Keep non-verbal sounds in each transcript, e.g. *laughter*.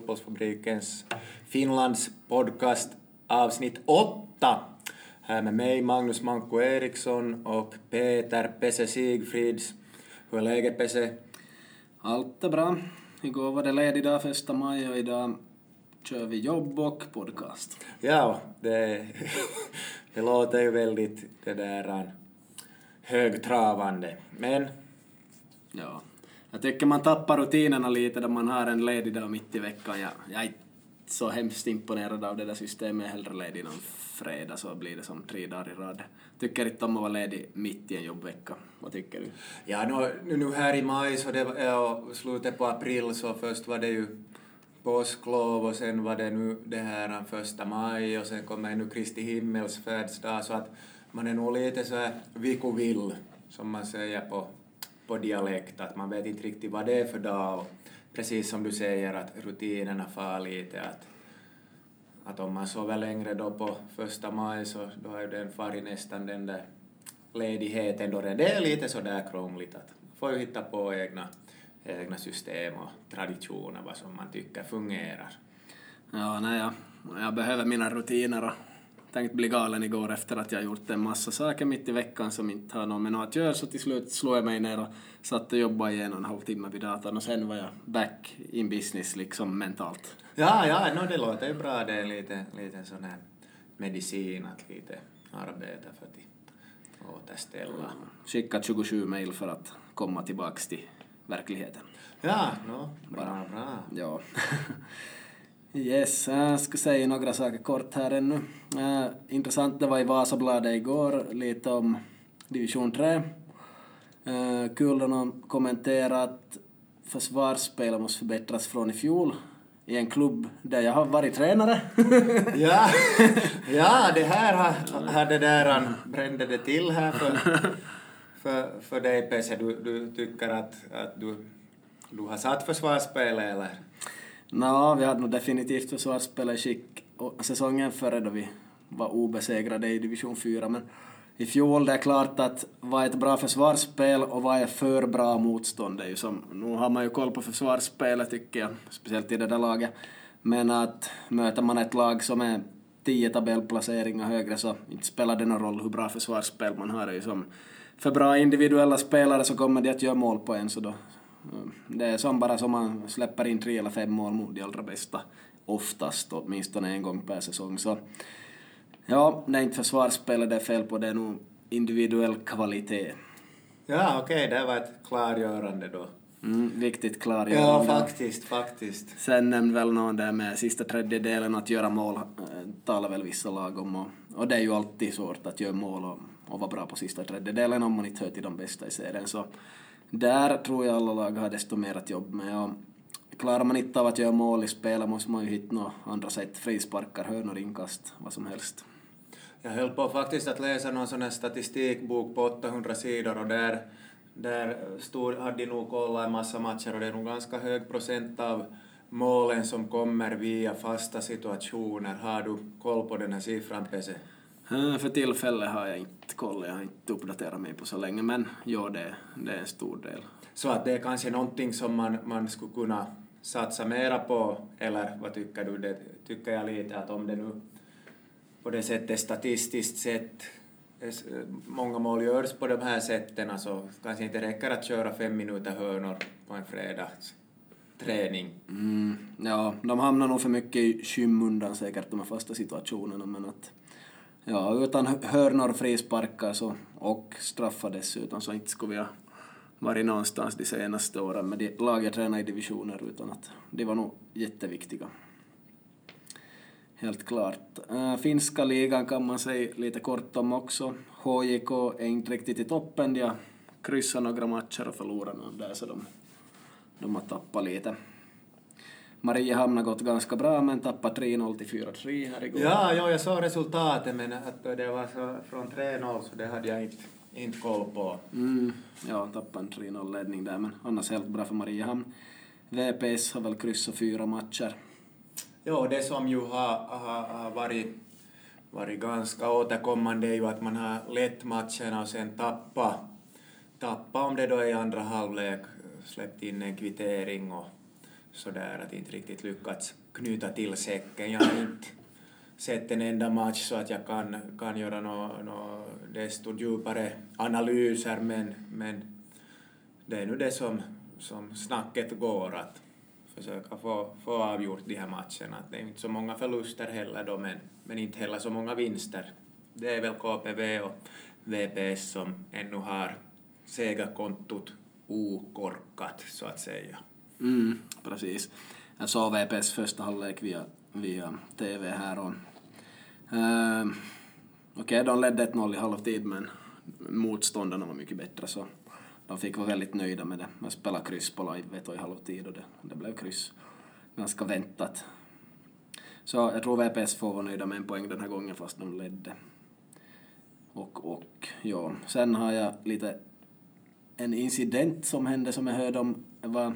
Fotbollsfabrikens Finlands podcast avsnitt 8. Här med mig Magnus Manko Eriksson och Peter Pesse Sigfrids. Hur är läget Pesse? Allt är bra. Igår var det ledig dag, första maj, och idag kör vi jobb och podcast. Ja, det, *laughs* det låter ju väldigt det där högtravande. Men Ja. Jag tycker man tappar rutinerna lite när man har en ledig dag mitt i veckan. Jag, jag är inte så hemskt imponerad av det där systemet. Jag är hellre ledig någon fredag så blir det som tre dagar i rad. Tycker inte om att vara ledig mitt i en jobbvecka. Vad tycker du? Ja, nu, nu här i maj så det var, ja, slutet på april så först var det ju påsklov och sen var det nu det här första maj och sen kommer nu Kristi himmelsfärdsdag så att man är nog lite så här vikovill som man säger på, på dialekt att man vet inte riktigt vad det är för dag och precis som du säger att rutinerna far lite att att om man sover längre då på första maj så då är den farit nästan den där ledigheten då det är lite sådär krångligt att man får ju hitta på egna, egna system och traditioner vad som man tycker fungerar. Ja, nej, jag, jag behöver mina rutiner och tänkte bli galen igår efter att jag gjort en massa saker mitt i veckan som inte har något med något att göra så till slut slog jag mig ner och satt och jobbade i en och en halv timme vid datorn och sen var jag back in business liksom mentalt. Ja, ja, no, det låter ju bra. Det är lite, lite sån här medicin att lite arbeta för att återställa. Skicka 27 mejl för att komma tillbaks till verkligheten. Ja, no, bra, bra. Ja. *laughs* Yes, jag ska säga några saker kort här ännu. Äh, intressant, det var i Vasabladet igår, lite om division 3. Äh, kul då någon kommenterade att försvarsspelet måste förbättras från i fjol i en klubb där jag har varit tränare. *laughs* Ja, *laughs* ja det här har, har det där brände det till här för, för, för dig Pesse. Du, du tycker att, att du, du har satt försvarsspelet eller? Nå, vi hade nog definitivt försvarsspelet i skick och säsongen före då vi var obesegrade i division 4 men i fjol det är klart att vad är ett bra försvarsspel och vad är för bra motstånd? Det är ju som, nu har man ju koll på försvarsspelet tycker jag, speciellt i det där laget. Men att möter man ett lag som är tio tabellplaceringar högre så inte spelar det någon roll hur bra försvarsspel man har. Det är ju som för bra individuella spelare så kommer de att göra mål på en så då det är som bara som man släpper in tre eller fem mål mot de allra bästa oftast, åtminstone en gång per säsong. Så ja, det är inte försvarsspelet det är fel på, det är nog individuell kvalitet. Ja, okej, okay, det var ett klargörande då. Mm, viktigt klargörande. Ja, faktiskt, faktiskt. Sen nämnde väl någon där med sista tredjedelen att göra mål, äh, talar väl vissa lag om. Och, och det är ju alltid svårt att göra mål och, och vara bra på sista tredjedelen om man inte hör till de bästa i serien. Så där tror jag alla lag har desto mer att jobba med. Och klarar man inte av att göra mål i spelet måste man ju hitta några andra sätt, frisparkar, hörnor, inkast, vad som helst. Jag höll på faktiskt att läsa någon sån här statistikbok på 800 sidor och där, där stod, hade nog kollat en massa matcher och det är nog ganska hög procent av målen som kommer via fasta situationer. Har du koll på den här siffran, Pese? För tillfället har jag inte koll, jag har inte uppdaterat mig på så länge, men ja, det, det är en stor del. Så att det är kanske någonting som man, man skulle kunna satsa mera på, eller vad tycker du? Det tycker jag lite att om det nu på det sättet statistiskt sett många mål görs på de här sätten så kanske inte räcker att köra fem minuter hörnor på en fredags träning. Mm, ja, de hamnar nog för mycket i skymundan säkert de här fasta situationerna men att ja, utan hörnor, frisparkar så, och straffar dessutom så inte skulle vi ha varit någonstans de senaste åren med de lag jag tränade i divisioner utan att de var nog jätteviktiga. Helt klart. Äh, finska ligan kan man säga lite kort om också. HJK är inte riktigt i toppen, de har kryssat några matcher och förlorat någon där så de, de har tappat lite. Mariehamn har gått ganska bra men tappat 3-0 till 4-3 här igår. Ja, ja, jag såg resultatet men att det var så från 3-0 så det hade jag inte, inte koll på. Mm, ja, tappade en 3-0 ledning där men annars helt bra för Mariehamn. VPS har väl kryssat fyra matcher. Ja, det som ju har, har, har varit, varit ganska återkommande är ju att man har lett matcherna och sen tappat tappa om det då är i andra halvlek, släppt in en kvittering och sådär att inte riktigt lyckats knyta till säcken. Jag har inte sett en enda match så att jag kan, kan göra några no, desto djupare analyser men, men det är nu det som, som snacket går att försöka få, få avgjort de här matcherna. Det är inte så många förluster heller då men, men inte heller så många vinster. Det är väl KPV och VPS som ännu har segerkontot okorkat så att säga. Mm, precis. Alltså jag såg VPS första halvlek via, via TV här och uh, okej, okay, de ledde 1-0 i halvtid men motståndarna var mycket bättre så de fick vara väldigt nöjda med det. Jag spelade kryss på live i halvtid och det, det blev kryss. Ganska väntat. Så jag tror VPS får vara nöjda med en poäng den här gången fast de ledde. Och, och ja, sen har jag lite en incident som hände som jag hörde om. Det var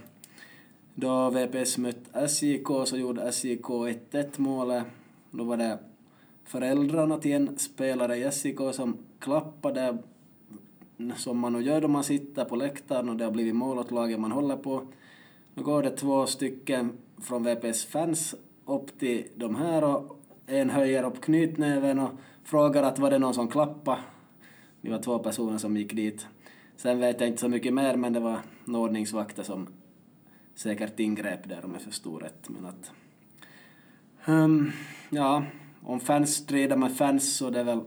då VPS mött SJK så gjorde SJK 1-1 målet. Då var det föräldrarna till en spelare i SJK som klappade som man nog gör då man sitter på läktaren och det har blivit mål åt laget man håller på. Då går det två stycken från VPS fans upp till de här och en höjer upp knytnäven och frågar att var det någon som klappade. Det var två personer som gick dit. Sen vet jag inte så mycket mer men det var ordningsvakter som säkert ingrep där om jag förstod rätt. Men att, um, ja, om fans strider med fans så det är väl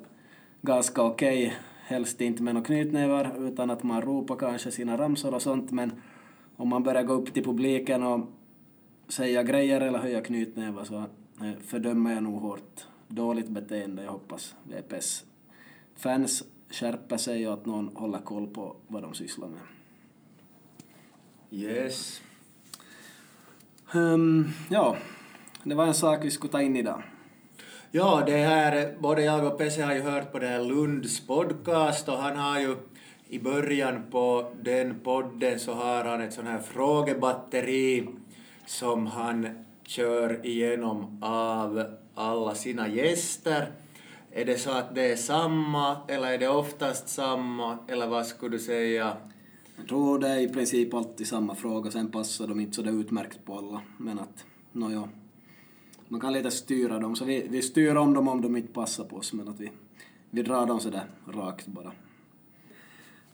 ganska okej. Okay. Helst inte med några knytnävar utan att man ropar kanske sina ramsor och sånt men om man börjar gå upp till publiken och säga grejer eller höja knytnävar så eh, fördömer jag nog hårt dåligt beteende. Jag hoppas VPS fans skärper sig och att någon håller koll på vad de sysslar med. Yes. Um, ja, det var en sak vi skulle ta in idag. Ja, det här, både jag och Pesse har ju hört på det här Lunds podcast och han har ju i början på den podden så har han ett sånt här frågebatteri som han kör igenom av alla sina gäster. Är det så att det är samma eller är det oftast samma eller vad skulle du säga? Jag tror det är i princip alltid samma fråga, sen passar de inte så det utmärkt på alla. Men att, nåja, man kan lite styra dem, så vi, vi styr om dem om de inte passar på oss, men att vi, vi drar dem sådär rakt bara.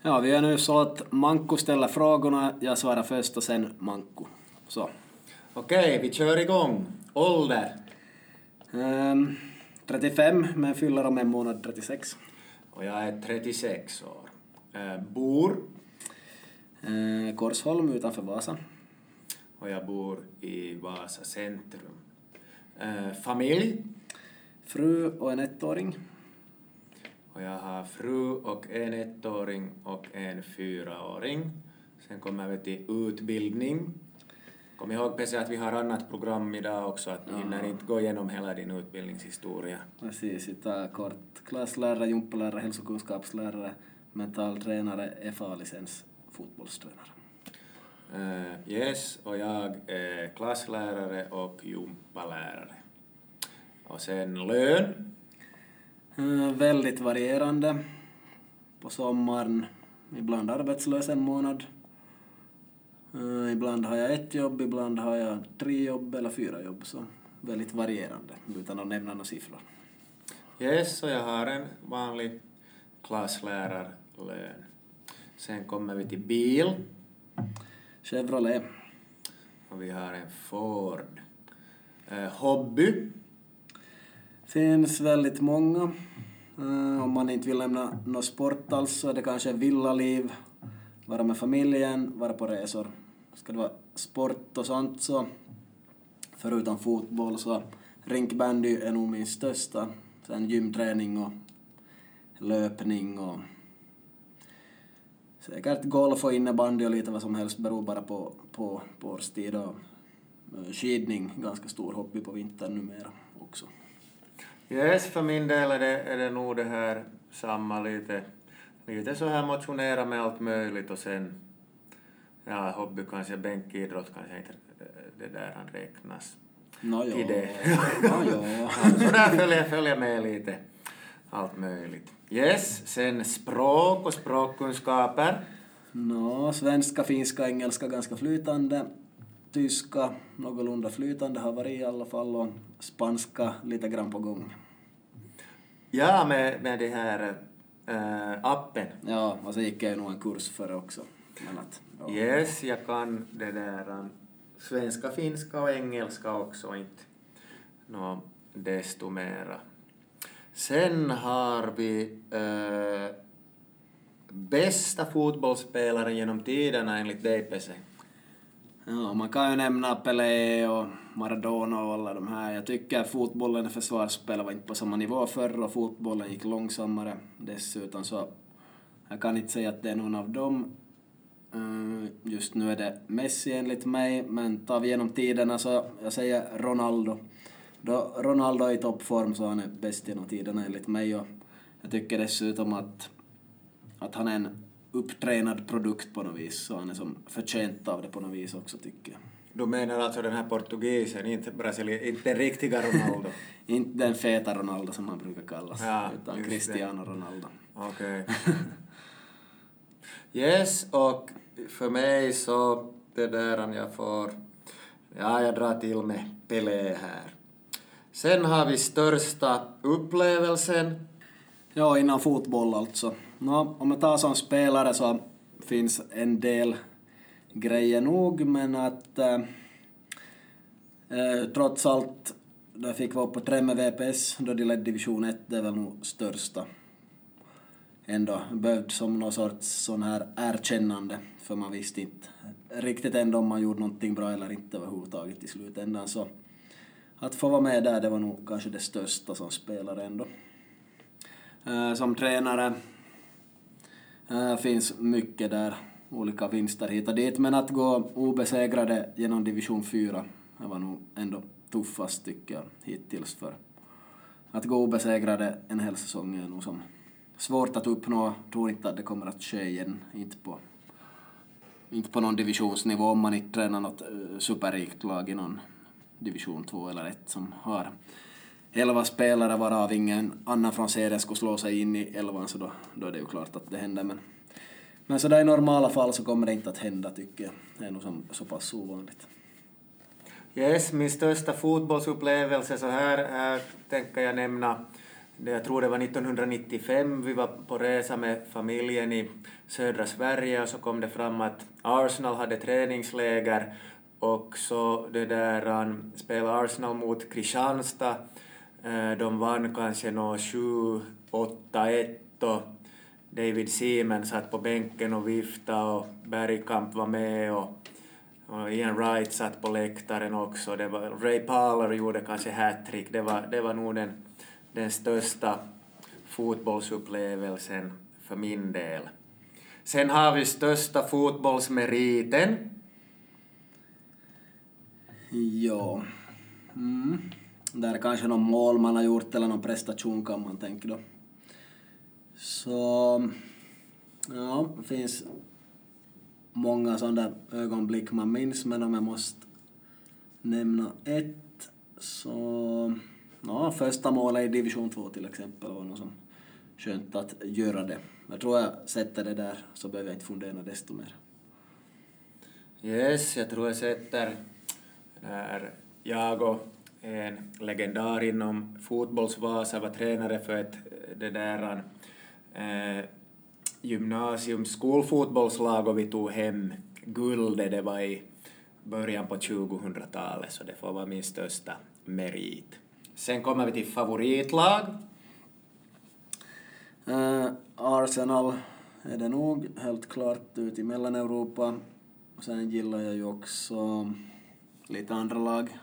Ja, vi är nu så att Manko ställer frågorna, jag svarar först och sen Manko. Så. Okej, vi kör igång. Ålder? Um, 35, men fyller om en månad 36. Och jag är 36 år. Uh, bor? Uh, Korsholm utanför Vasa. Och jag bor i Vasa centrum. Uh, familj? Fru och en ettåring. Och jag har fru och en ettåring och en fyraåring. Sen kommer vi till utbildning. Kom ihåg Pesse att vi har annat program idag också, att du hinner inte gå igenom hela din utbildningshistoria. Precis, tar kort. Klasslärare, gympalärare, hälsokunskapslärare, mentaltränare, FA-licens, fotbollstränare. Uh, yes, och jag är klasslärare och gympalärare. Och sen lön? Uh, väldigt varierande. På sommaren ibland arbetslös en månad Uh, ibland har jag ett jobb, ibland har jag tre jobb eller fyra jobb, så väldigt varierande utan att nämna några siffror. Yes, och jag har en vanlig klasslärarlön. Sen kommer vi till bil. Chevrolet. Och vi har en Ford. Uh, hobby. Finns väldigt många. Uh, om man inte vill lämna någon sport alls så är det kanske villaliv, vara med familjen, vara på resor ska det vara sport och sånt så förutom fotboll så rinkbandy är nog min största. Sen gymträning och löpning och säkert golf och innebandy och lite vad som helst beror bara på, på, på årstid och eh, skidning, ganska stor hobby på vintern numera också. Yes, för min del är det, är det nog det här samma lite, lite så här motionera med allt möjligt och sen ja, hobby kanske, bänkidrott kanske inte det där han räknas no, till det. No, jo. *laughs* så där följer, följer med lite allt möjligt. Yes, sen språk och språkkunskaper. No, svenska, finska, engelska ganska flytande. tyska någorlunda flytande har varit i alla fall och spanska lite grann på gång. Ja, med, med det här äh, appen. Ja, och så gick jag ju nog en kurs för det också. Men att, ja. Yes, jag kan det där um, svenska, finska och engelska också, inte nå desto mera. Sen har vi äh, bästa fotbollsspelaren genom tiderna enligt dig, Ja, man kan ju nämna Pelé och Maradona och alla de här. Jag tycker fotbollen och försvarsspel var inte på samma nivå förr och fotbollen gick långsammare dessutom så jag kan inte säga att det är någon av dem. Eh, just nu är det Messi enligt mig, men tar vi genom tiderna så jag säger Ronaldo. Då Ronaldo är i toppform så han är bäst genom tiderna enligt mig och jag tycker dessutom att, att han är en upptränad produkt på något vis, så han är som förtjänt av det på något vis också tycker jag. Du menar alltså den här portugisen, inte, Brasilien, inte den riktiga Ronaldo? *laughs* inte den feta Ronaldo som han brukar kallas, ja, utan Cristiano det. Ronaldo. Okej. Okay. *laughs* yes, och för mig så det där jag får, ja jag drar till med Pelé här. Sen har vi största upplevelsen. Ja, innan fotboll alltså. No, om jag tar som spelare så finns en del grejer nog, men att äh, trots allt, då jag fick vara på tre med VPS, då de ledde division 1, det är väl nog största. Ändå behövd som någon sorts sån här erkännande, för man visste inte riktigt ändå om man gjorde någonting bra eller inte överhuvudtaget i slutändan. Så att få vara med där, det var nog kanske det största som spelare ändå. Eh, som tränare eh, finns mycket där, olika vinster hit och dit, men att gå obesegrade genom division 4, det var nog ändå tuffast tycker jag hittills. För att gå obesegrade en hel säsong är nog som svårt att uppnå, tror inte att det kommer att ske igen, inte på inte på någon divisionsnivå om man inte tränar något eh, superrikt lag i någon division 2 eller 1 som har elva spelare varav ingen annan från serien skulle slå sig in i elvan så då, då är det ju klart att det händer men men sådär i normala fall så kommer det inte att hända tycker jag. Det är nog som, så pass ovanligt. Yes, min största fotbollsupplevelse så här, här tänker jag nämna det, jag tror det var 1995, vi var på resa med familjen i södra Sverige och så kom det fram att Arsenal hade träningsläger och så det där um, spelade Arsenal mot Kristianstad eh, de vann kanske nå 7-8-1 och David Seaman satt på bänken och viftade och Bergkamp var med och, och Ian Wright satt på läktaren också. Det var, Ray Parler gjorde kanske hattrick. Det var, det var nog den, den största fotbollsupplevelsen för min del. Sen har vi största fotbollsmeriten. Ja. Mm där kanske någon mål man har gjort eller någon prestation kan man tänka då. Så, ja, det finns många sådana där ögonblick man minns, men om jag måste nämna ett så, ja, första målet i division 2 till exempel var något som skönt att göra det. Jag tror jag sätter det där så behöver jag inte fundera desto mer. Yes, jag tror jag sätter när jag och en legendar inom fotbollsvasa, var tränare för ett det där eh, gymnasium skolfotbollslag och vi tog hem guldet, det var i början på 2000-talet, så det får vara min största merit. Sen kommer vi till favoritlag. Uh, Arsenal är det nog, helt klart, ut i Mellaneuropa. Sen gillar jag ju också lite andra lag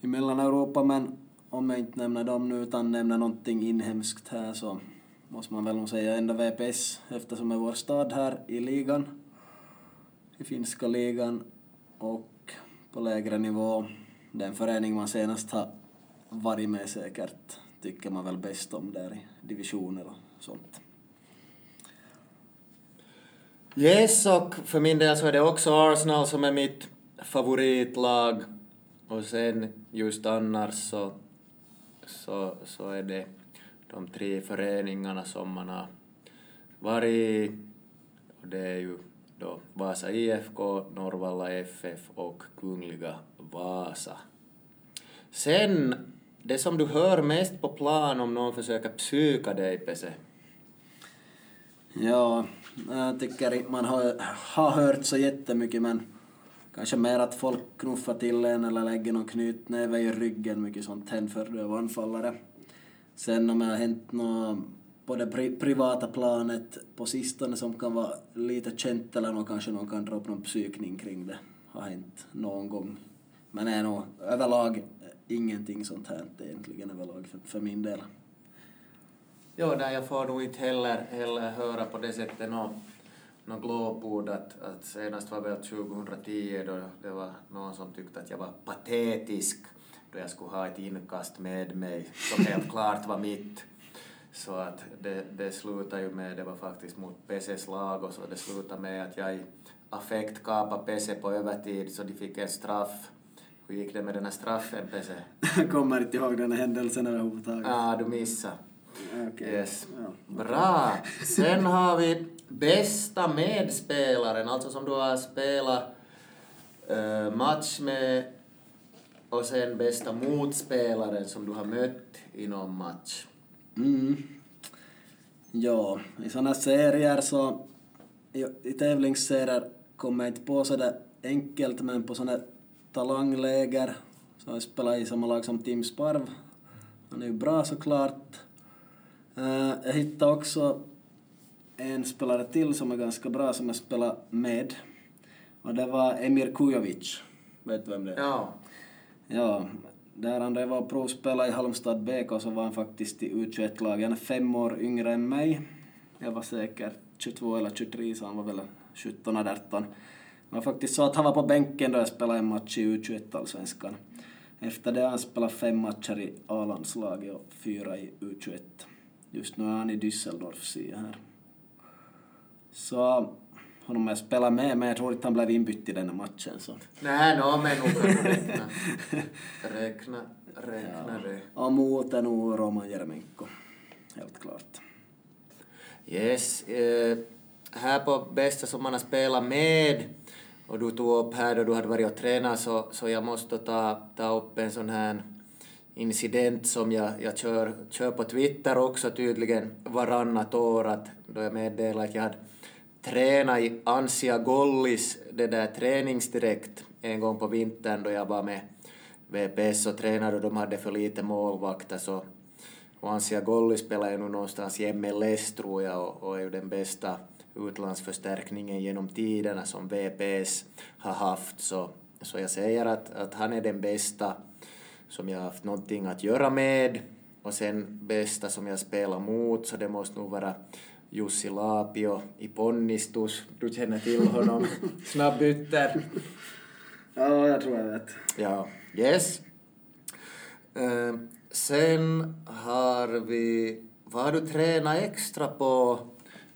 i Mellaneuropa, men om jag inte nämner dem nu utan nämner någonting inhemskt här så måste man väl nog säga ändå VPS eftersom det är vår stad här i ligan, i finska ligan och på lägre nivå, den förening man senast har varit med säkert tycker man väl bäst om där i divisioner och sånt. Yes, och för min del så är det också Arsenal som är mitt favoritlag och sen just annars så, så, så är det de tre föreningarna som man har varit i. Och det är ju då Vasa IFK, Norrvalla FF och Kungliga Vasa. Sen, det som du hör mest på plan om någon försöker psyka dig, Pese? Ja, jag tycker inte man har, har hört så jättemycket men kanske mer att folk knuffar till en eller lägger någon knytnäve i ryggen, mycket sånt händer för du är anfallare. Sen om det har hänt något på det pri privata planet på sistone som kan vara lite känt eller någon, kanske någon kan dra upp någon psykning kring det, har hänt någon gång. Men det är nog överlag ingenting sånt här egentligen överlag för, för min del. Ja, nej, jag får nog inte heller, heller höra på det sättet något glåpord att, att senast var väl 2010 då det var någon som tyckte att jag var patetisk då jag skulle ha ett inkast med mig som helt klart *laughs* var mitt. Så att det, det slutade ju med, det var faktiskt mot Peses lag och så det slutade med att jag i affekt kapade Pese på övertid så de fick en straff. Hur gick det med den här straffen Pese? *laughs* Jag kommer inte ihåg den här händelsen överhuvudtaget. Ja, ah, du missade. Okay. Yes. Ja. Bra. Sen har vi bästa medspelaren, alltså som du har spelat uh, match med och sen bästa motspelaren som du har mött i någon match. Mm. Ja, i sådana serier så, i, i tävlingsserier kommer jag inte på sådär enkelt, men på sådana talangläger så har jag spelat i samma lag som Tim Sparv. Han är ju bra såklart. Uh, jag hittade också en spelare till som är ganska bra som jag spelar med. Och det var Emir Kujovic. Vet du vem det är? Ja. Ja, där han var provspelare i Halmstad BK så var han faktiskt i U21-laget. Han är fem år yngre än mig. Jag var säkert 22 eller 23 så han var väl 17 eller 18. Det var faktiskt så att han var på bänken då jag spelade en match i U21-allsvenskan. Efter det har han spelat fem matcher i A-landslaget och fyra i U21. Just nu är han i Düsseldorf, ser jag här. Så honom jag spelar med, men jag tror inte han blev inbytt i den här matchen. Så. Nej, no, men nog kan räkna. *laughs* räkna, räkna ja. det. Och mot är nog Roman Jeremenko, helt klart. Yes, eh, här på bästa som man har spelat med och du tog upp här då du hade varit och tränat så, så jag måste ta, ta upp en sån här incident som jag, jag kör, kör på Twitter också tydligen varannat år att då jag meddelade att jag hade träna i Ansia Gollis det där träningsdirekt en gång på vintern då jag var med VPS och tränade och de hade för lite målvakter så och Ansia Golli spelar ju nu någonstans i MLS tror jag och, och är ju den bästa utlandsförstärkningen genom tiderna som VPS har haft så, så jag säger att, att han är den bästa som jag har haft någonting att göra med. Och sen bästa som jag spelar mot så det måste nog vara Jussi Laapio i Ponnistus. Du känner till honom. *laughs* Snabb-Ytter. Ja, jag tror jag vet. Ja, yes. Uh, sen har vi, vad har du tränat extra på,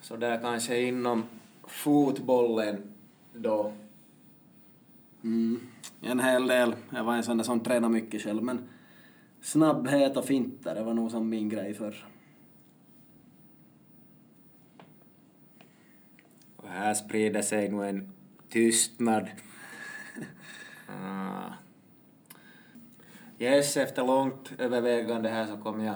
så där kanske inom fotbollen då? Mm, en hel del. Jag var en sån där som tränade mycket själv, men snabbhet och finter, det var nog som min grej förr. Här sprider sig nu en tystnad. Uh. Yes, efter långt övervägande här så kom jag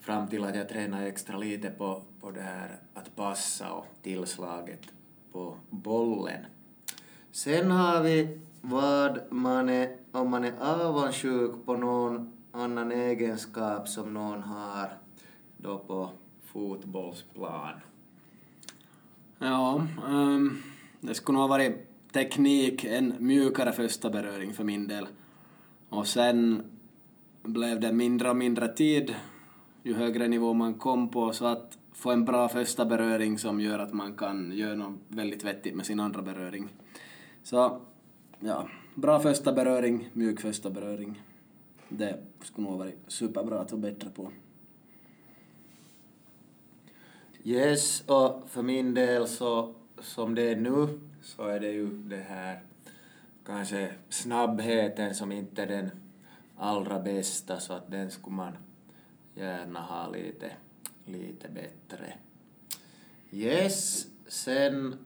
fram till att jag tränar extra lite på, på det här att passa och tillslaget på bollen. Sen har vi vad man är, om man är avundsjuk på någon annan egenskap som någon har då på fotbollsplan. Ja, um, det skulle nog ha varit teknik, en mjukare första beröring för min del. Och sen blev det mindre och mindre tid ju högre nivå man kom på, så att få en bra första beröring som gör att man kan göra något väldigt vettigt med sin andra beröring. Så, ja, bra första beröring, mjuk första beröring. Det skulle nog ha varit superbra att vara bättre på. Yes, och för min del så som det är nu så är det ju det här kanske snabbheten som inte är den allra bästa så att den skulle man gärna ha lite, lite bättre. Yes, sen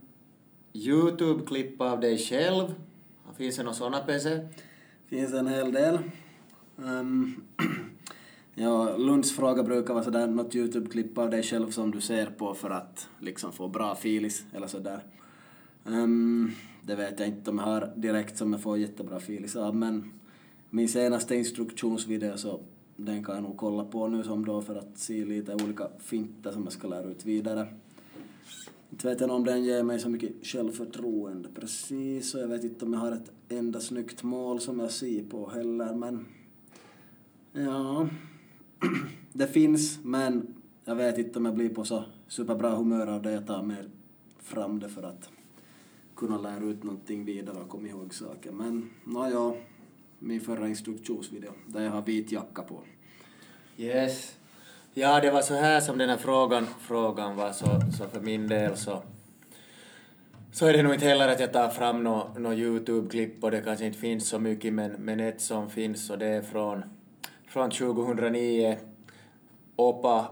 YouTube-klipp av dig själv. Finns det några sådana PC? Finns en hel del. Um, *clears throat* ja, Lunds fråga brukar vara sådär, något YouTube-klipp av dig själv som du ser på för att liksom få bra filis eller sådär. Um, det vet jag inte om jag har direkt som jag får jättebra filis av, men min senaste instruktionsvideo så den kan jag nog kolla på nu som då för att se lite olika finter som jag ska lära ut vidare. Inte vet jag om den ger mig så mycket självförtroende precis och jag vet inte om jag har ett enda snyggt mål som jag ser på heller men ja, *clears throat* det finns men jag vet inte om jag blir på så superbra humör av det jag tar med fram det för att kunna lära ut någonting vidare och komma ihåg saker men nåja, min förra instruktionsvideo där jag har vit jacka på. Yes. Ja, det var så här som den här frågan, frågan var, så, så för min del så, så är det nog inte heller att jag tar fram något no YouTube-klipp och det kanske inte finns så mycket, men, men ett som finns och det är från, från 2009, OPA,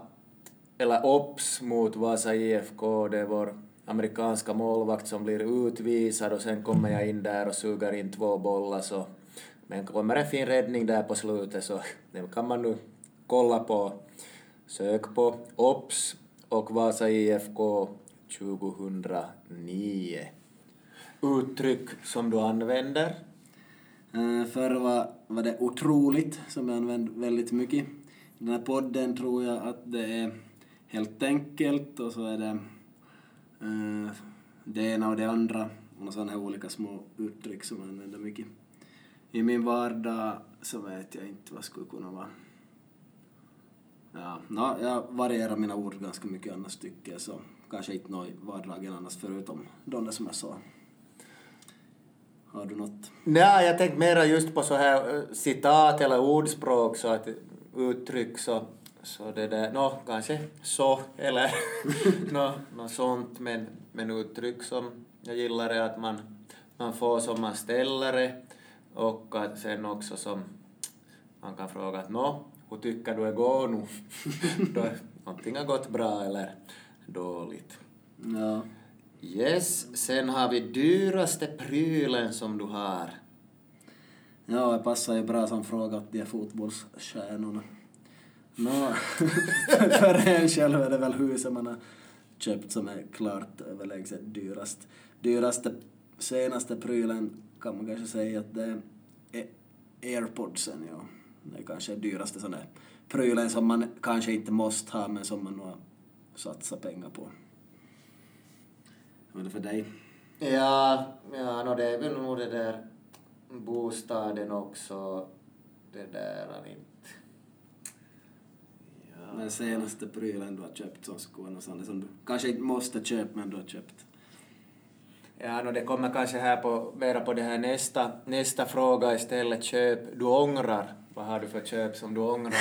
eller OPS mot Vasa IFK, det är vår amerikanska målvakt som blir utvisad och sen kommer jag in där och suger in två bollar så men kommer en fin räddning där på slutet så det kan man nu kolla på. Sök på OPS och Vasa IFK 2009. Uttryck som du använder? Eh, förr var, var det otroligt, som jag använde väldigt mycket. I den här podden tror jag att det är helt enkelt och så är det eh, det ena och det andra och sådana här olika små uttryck som jag använder mycket. I min vardag så vet jag inte vad skulle kunna vara. Ja, no, jag varierar mina ord ganska mycket annars tycker jag, så kanske inte något i vardagen annars förutom de där som jag sa. Har du något? Nej, jag tänkte mera just på så här eh, citat eller ordspråk, så att uttryck så, så det där, nå, kanske så, eller *laughs* nå, nå sånt, men, men uttryck som jag gillar är att man, man får som man ställer det och att sen också som man kan fråga att nå, hur tycker du det går nu? *laughs* Då någonting har gått bra eller dåligt. Ja. Yes, sen har vi dyraste prylen som du har. Ja, det passar ju bra som fråga åt de fotbollsstjärnorna. No, *laughs* för en själv är det väl huset man har köpt som är klart överlägset dyrast. Dyraste, senaste prylen kan man kanske säga att det är airpodsen, ja. Det är kanske dyraste sån där prylen som man kanske inte måste ha men som man nog har satsat pengar på. Vad är det för dig? Ja, ja no, det är väl nog det där bostaden också, det där han inte... Ja. Den senaste prylen du har köpt vara något sånt som du kanske inte måste köpa men du har köpt? Ja, no, det kommer kanske här på, mera på det här nästa, nästa fråga istället. Köp du ångrar. Vad har du för köp som du ångrar?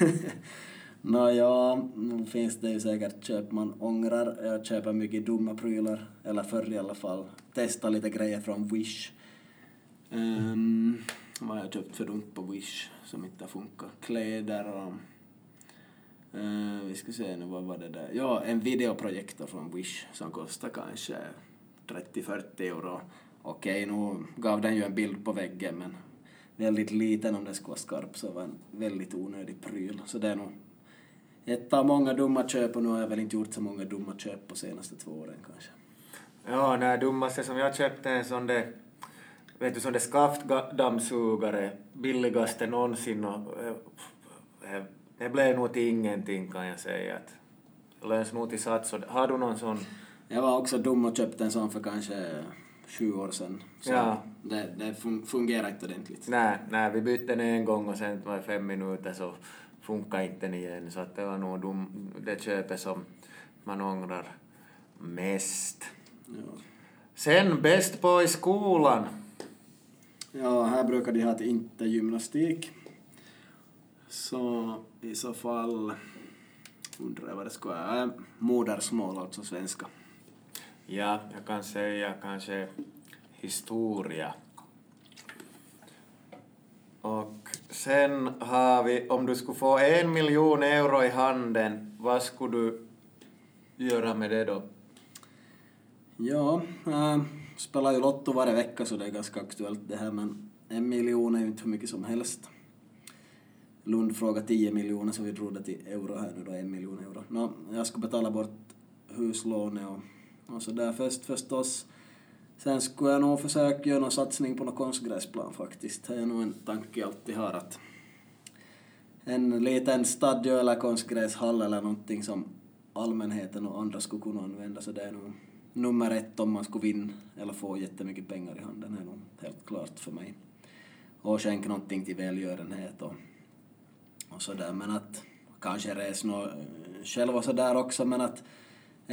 *laughs* Nåja, nu finns det ju säkert köp man ångrar. Jag köper mycket dumma prylar, eller förr i alla fall. Testa lite grejer från Wish. Um, vad har jag köpt för dumt på Wish som inte har funkat? Kläder och... Uh, vi ska se nu, vad var det där? Ja, en videoprojektor från Wish som kostar kanske 30-40 euro. Okej, nu gav den ju en bild på väggen men väldigt liten om den skulle vara skarp så var en väldigt onödig pryl. Så det är nog ett av många dumma köp och nu har jag väl inte gjort så många dumma köp på senaste två åren kanske. Ja, det dummaste som jag köpte en sån där vet du, sån där skaftdammsugare, billigaste någonsin och eh, eh, det blev nog till ingenting kan jag säga. Att löns nog till sats. Har du någon sån? Jag var också dum och köpte en sån för kanske sju år sedan. Så Ja. det, det fungerar inte ordentligt. Nej, nej, vi bytte den en gång och sen var det fem minuter så funkar inte igen. Så att det var nog dum, det köpet som man ångrar mest. Ja. Sen bäst på i skolan. Ja, här brukar de ha ett inte gymnastik. Så i så fall undrar jag vad det ska vara. Äh, Modersmål, alltså svenska. Ja, jag kan säga kanske historia. Och sen har vi, om du skulle få en miljon euro i handen, vad skulle du göra med det då? Ja, äh, spelar ju Lotto varje vecka så det är ganska aktuellt det här men en miljon är ju inte hur mycket som helst. Lund frågade 10 miljoner så vi drog det till euro här nu då, en miljon euro. Nå, jag ska betala bort huslånet och, och så där först förstås. Sen skulle jag nog försöka göra någon satsning på någon konstgräsplan faktiskt. Det är nog en tanke jag alltid har att en liten stadion eller konstgräshall eller någonting som allmänheten och andra skulle kunna använda så det är nog nummer ett om man skulle vinna eller få jättemycket pengar i handen är nog helt klart för mig. Och skänka någonting till välgörenhet och, och sådär men att kanske resa själv och sådär också men att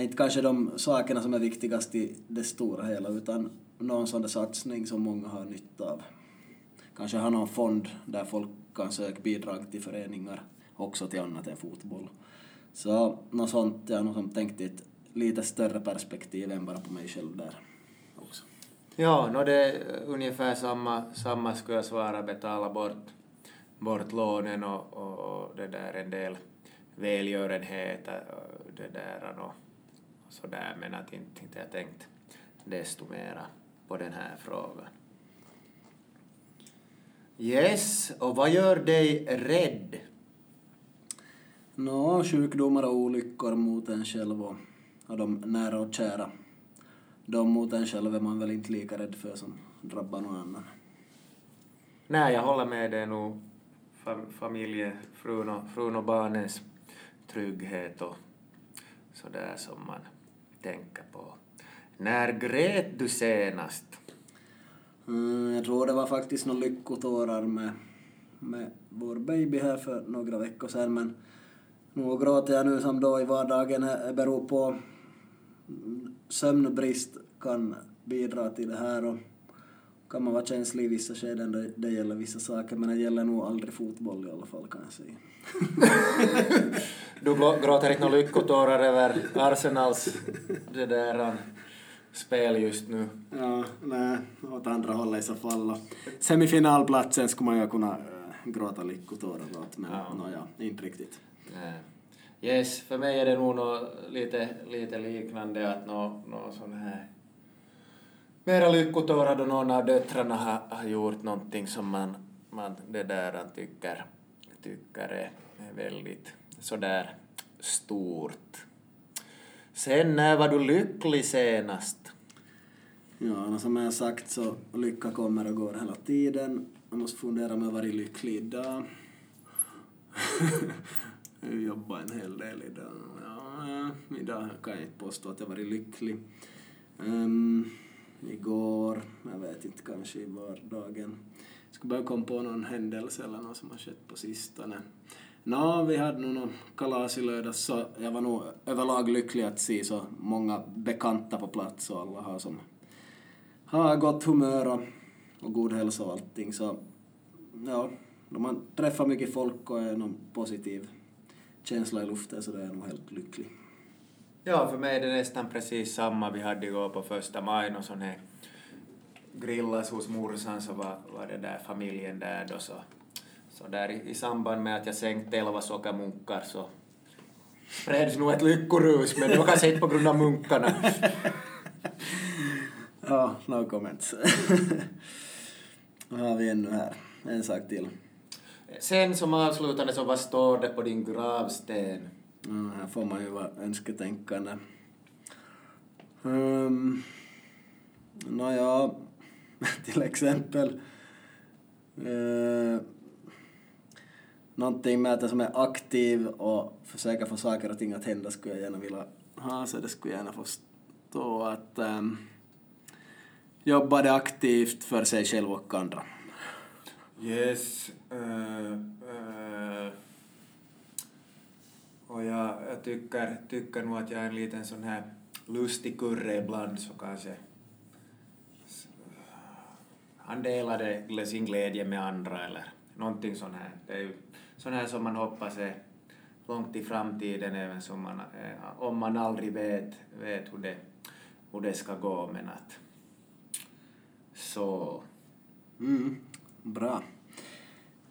inte kanske de sakerna som är viktigast i det stora hela utan någon sån där satsning som många har nytta av. Kanske ha någon fond där folk kan söka bidrag till föreningar också till annat än fotboll. Så något sånt, jag har nog som tänkt i ett lite större perspektiv än bara på mig själv där också. Ja, no det är ungefär samma, samma skulle jag svara, betala bort, bort lånen och, och, och det där en del välgörenhet och det där och sådär, men att inte, inte jag tänkt desto mera på den här frågan. Yes, och vad gör dig rädd? Nå, sjukdomar och olyckor mot en själv och, och de nära och kära. De mot en själv är man väl inte lika rädd för som drabbar någon annan. Nej, jag håller med dig nog. Fam familje, frun och, frun och barnens trygghet och sådär som man tänker på. När grät du senast? Mm, jag tror det var faktiskt några lyckotårar med, med vår baby här för några veckor sedan men nu gråter jag nu som då i vardagen beror på sömnbrist kan bidra till det här och kan man vara känslig i vissa skeden då det gäller vissa saker men det gäller nog aldrig fotboll i alla fall kan jag säga. *laughs* *laughs* du gråter inte några lyckotårar över Arsenals det där um, spel just nu? Ja, nej, åt andra hållet i så fall. Semifinalplatsen skulle man ju kunna äh, gråta lyckotårar åt men ja. No, ja, inte riktigt. Nej. Yes, för mig är det nog nå lite, lite liknande att nå, nå sån här mera lyckotårar då någon av döttrarna har, har gjort någonting som man, man det där tycker, tycker är väldigt sådär stort. Sen när var du lycklig senast? Ja, alltså, som jag sagt så lycka kommer och går hela tiden. Jag måste fundera om jag varit lycklig idag. *laughs* jag jobbar en hel del idag. Ja, eh, idag kan jag inte påstå att jag varit lycklig. Um, igår, jag vet inte, kanske i vardagen. Jag skulle bara komma på någon händelse eller något som har skett på sistone. Nå, vi hade nog någon kalas i lördags så jag var nog överlag lycklig att se så många bekanta på plats och alla har som har gott humör och, och god hälsa och allting så ja, då man träffar mycket folk och är någon positiv känsla i luften så då är jag nog helt lycklig. Ja, för mig är det nästan precis samma. Vi hade igår på första maj någon sån här grillas hos morsan så var, var det där familjen där då så, så där i, i samband med att jag sänkte elva sockermunkar så spreds nog ett lyckorus men det var kanske inte på grund av munkarna. *laughs* ja, no comments. Vad har vi ännu här? En sak till. Sen som avslutande så vad står det på din gravsten? Mm, här får man ju vara önsketänkande. Um, Nåja, *laughs* till exempel uh, någonting med att jag som är aktiv och försöker få saker och ting att hända skulle jag gärna vilja ha, så det skulle jag gärna få stå att ehm, um, jobbade aktivt för sig själv och andra. Yes. Uh, uh, och jag, jag tycker, tycker nog att jag är en liten sån här lustig kurre ibland så kanske han delade sin glädje med andra eller någonting sånt här. Det är ju sånt här som man hoppas är långt i framtiden även som man, om man aldrig vet, vet hur, det, hur det ska gå men att så. Mm, bra.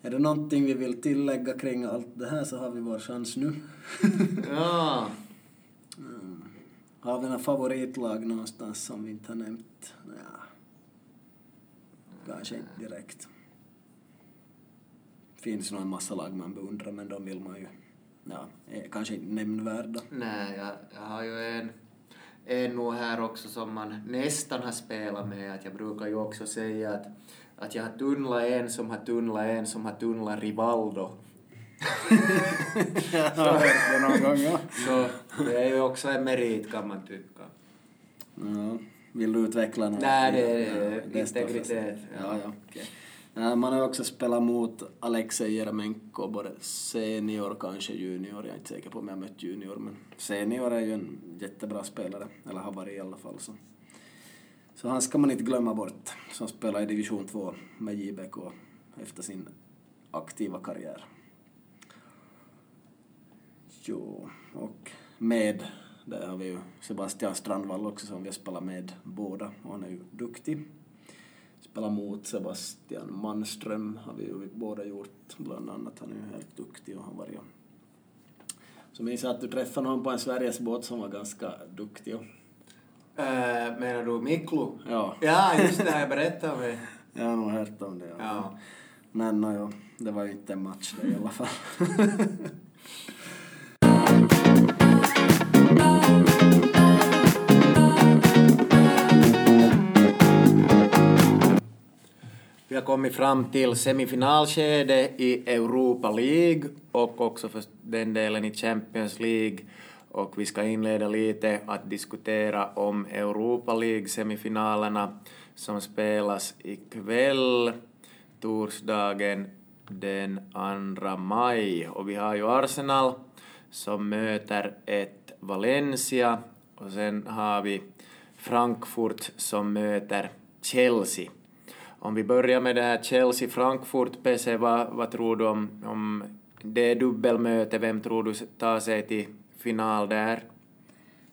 Är det någonting vi vill tillägga kring allt det här så har vi vår chans nu. *laughs* ja. Mm. Har vi några favoritlag någonstans som vi inte har nämnt? Ja. Kanske inte direkt. Finns nog en massa lag man beundrar men de vill man ju, ja, är kanske inte nämnvärda. Nej, jag, jag har ju en, en nog här också som man nästan har spelat med. Att jag brukar ju också säga att, att jag har tunnlat en som har tunnlat en som har tunnlat Rivaldo. *laughs* jag har hört det någon gång, ja. Så det är ju också en merit kan man tycka. ja. Vill du utveckla något? Nej, det är det integritet. Ja, ja, okej. Eh, man har ju också spelat mot Alexej Jeremenko, både senior kanske junior. Jag är inte säker på om jag har mött junior, men senior är ju en jättebra spelare, eller har varit i alla fall. Så, så han ska man inte glömma bort, som spelar i division 2 med JBK efter sin aktiva karriär. Jo, och med, där har vi ju Sebastian Strandvall också som vi har spelat med båda och han är ju duktig. Spelar mot Sebastian Manström har vi ju båda gjort bland annat. Han är ju helt duktig och har varit så minns jag att du träffade någon på en Sverigesbåt som var ganska duktig. Och, Äh, menar du Miklu? ja, Ja, just det, jag berättade om det. *laughs* jag har nog hört om det. Ja. Men no, ja, det var ju inte en match det i alla fall. *laughs* Vi har kommit fram till semifinalskede i Europa League och också för den delen i Champions League. Och vi ska inleda lite att diskutera om Europa League-semifinalerna som spelas ikväll, torsdagen den 2 maj. Och vi har ju Arsenal som möter ett Valencia och sen har vi Frankfurt som möter Chelsea. Om vi börjar med det här Chelsea-Frankfurt, PC, vad, vad tror du om, om det dubbelmötet, dubbelmöte? Vem tror du tar sig till final där?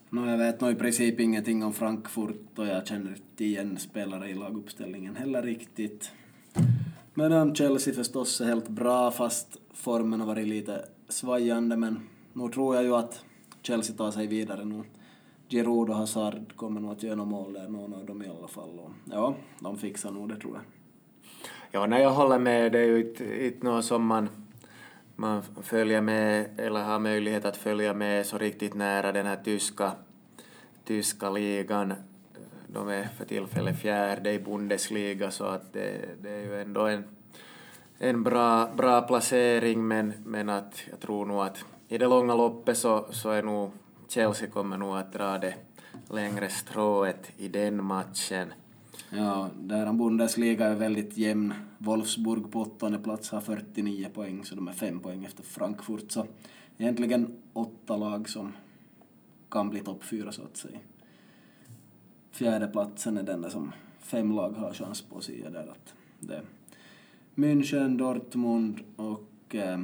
No, jag vet nog i princip ingenting om Frankfurt och jag känner inte igen spelare i laguppställningen heller riktigt. Men um, Chelsea förstås är helt bra fast formen har varit lite svajande men nu tror jag ju att Chelsea tar sig vidare nu. Giroud och Hazard kommer nog att göra mål där, någon av dem i alla fall. Och, ja, de fixar nog det tror jag. Ja, när jag håller med, det är ju inte, inte något som man, man följer med eller har möjlighet att följa med så riktigt nära den här tyska, tyska ligan. De är för tillfället fjärde i Bundesliga så att det, det är ju ändå en, en bra, bra placering men, men att jag tror nog att i det långa loppet så, så är nog Chelsea kommer nog att dra det längre strået i den matchen. Ja, där Bundesliga är väldigt jämn. Wolfsburg på åttonde plats har 49 poäng, så de är fem poäng efter Frankfurt. Så egentligen åtta lag som kan bli topp fyra, så att säga. Fjärde platsen är den där som fem lag har chans på sig. där att det är München, Dortmund och eh,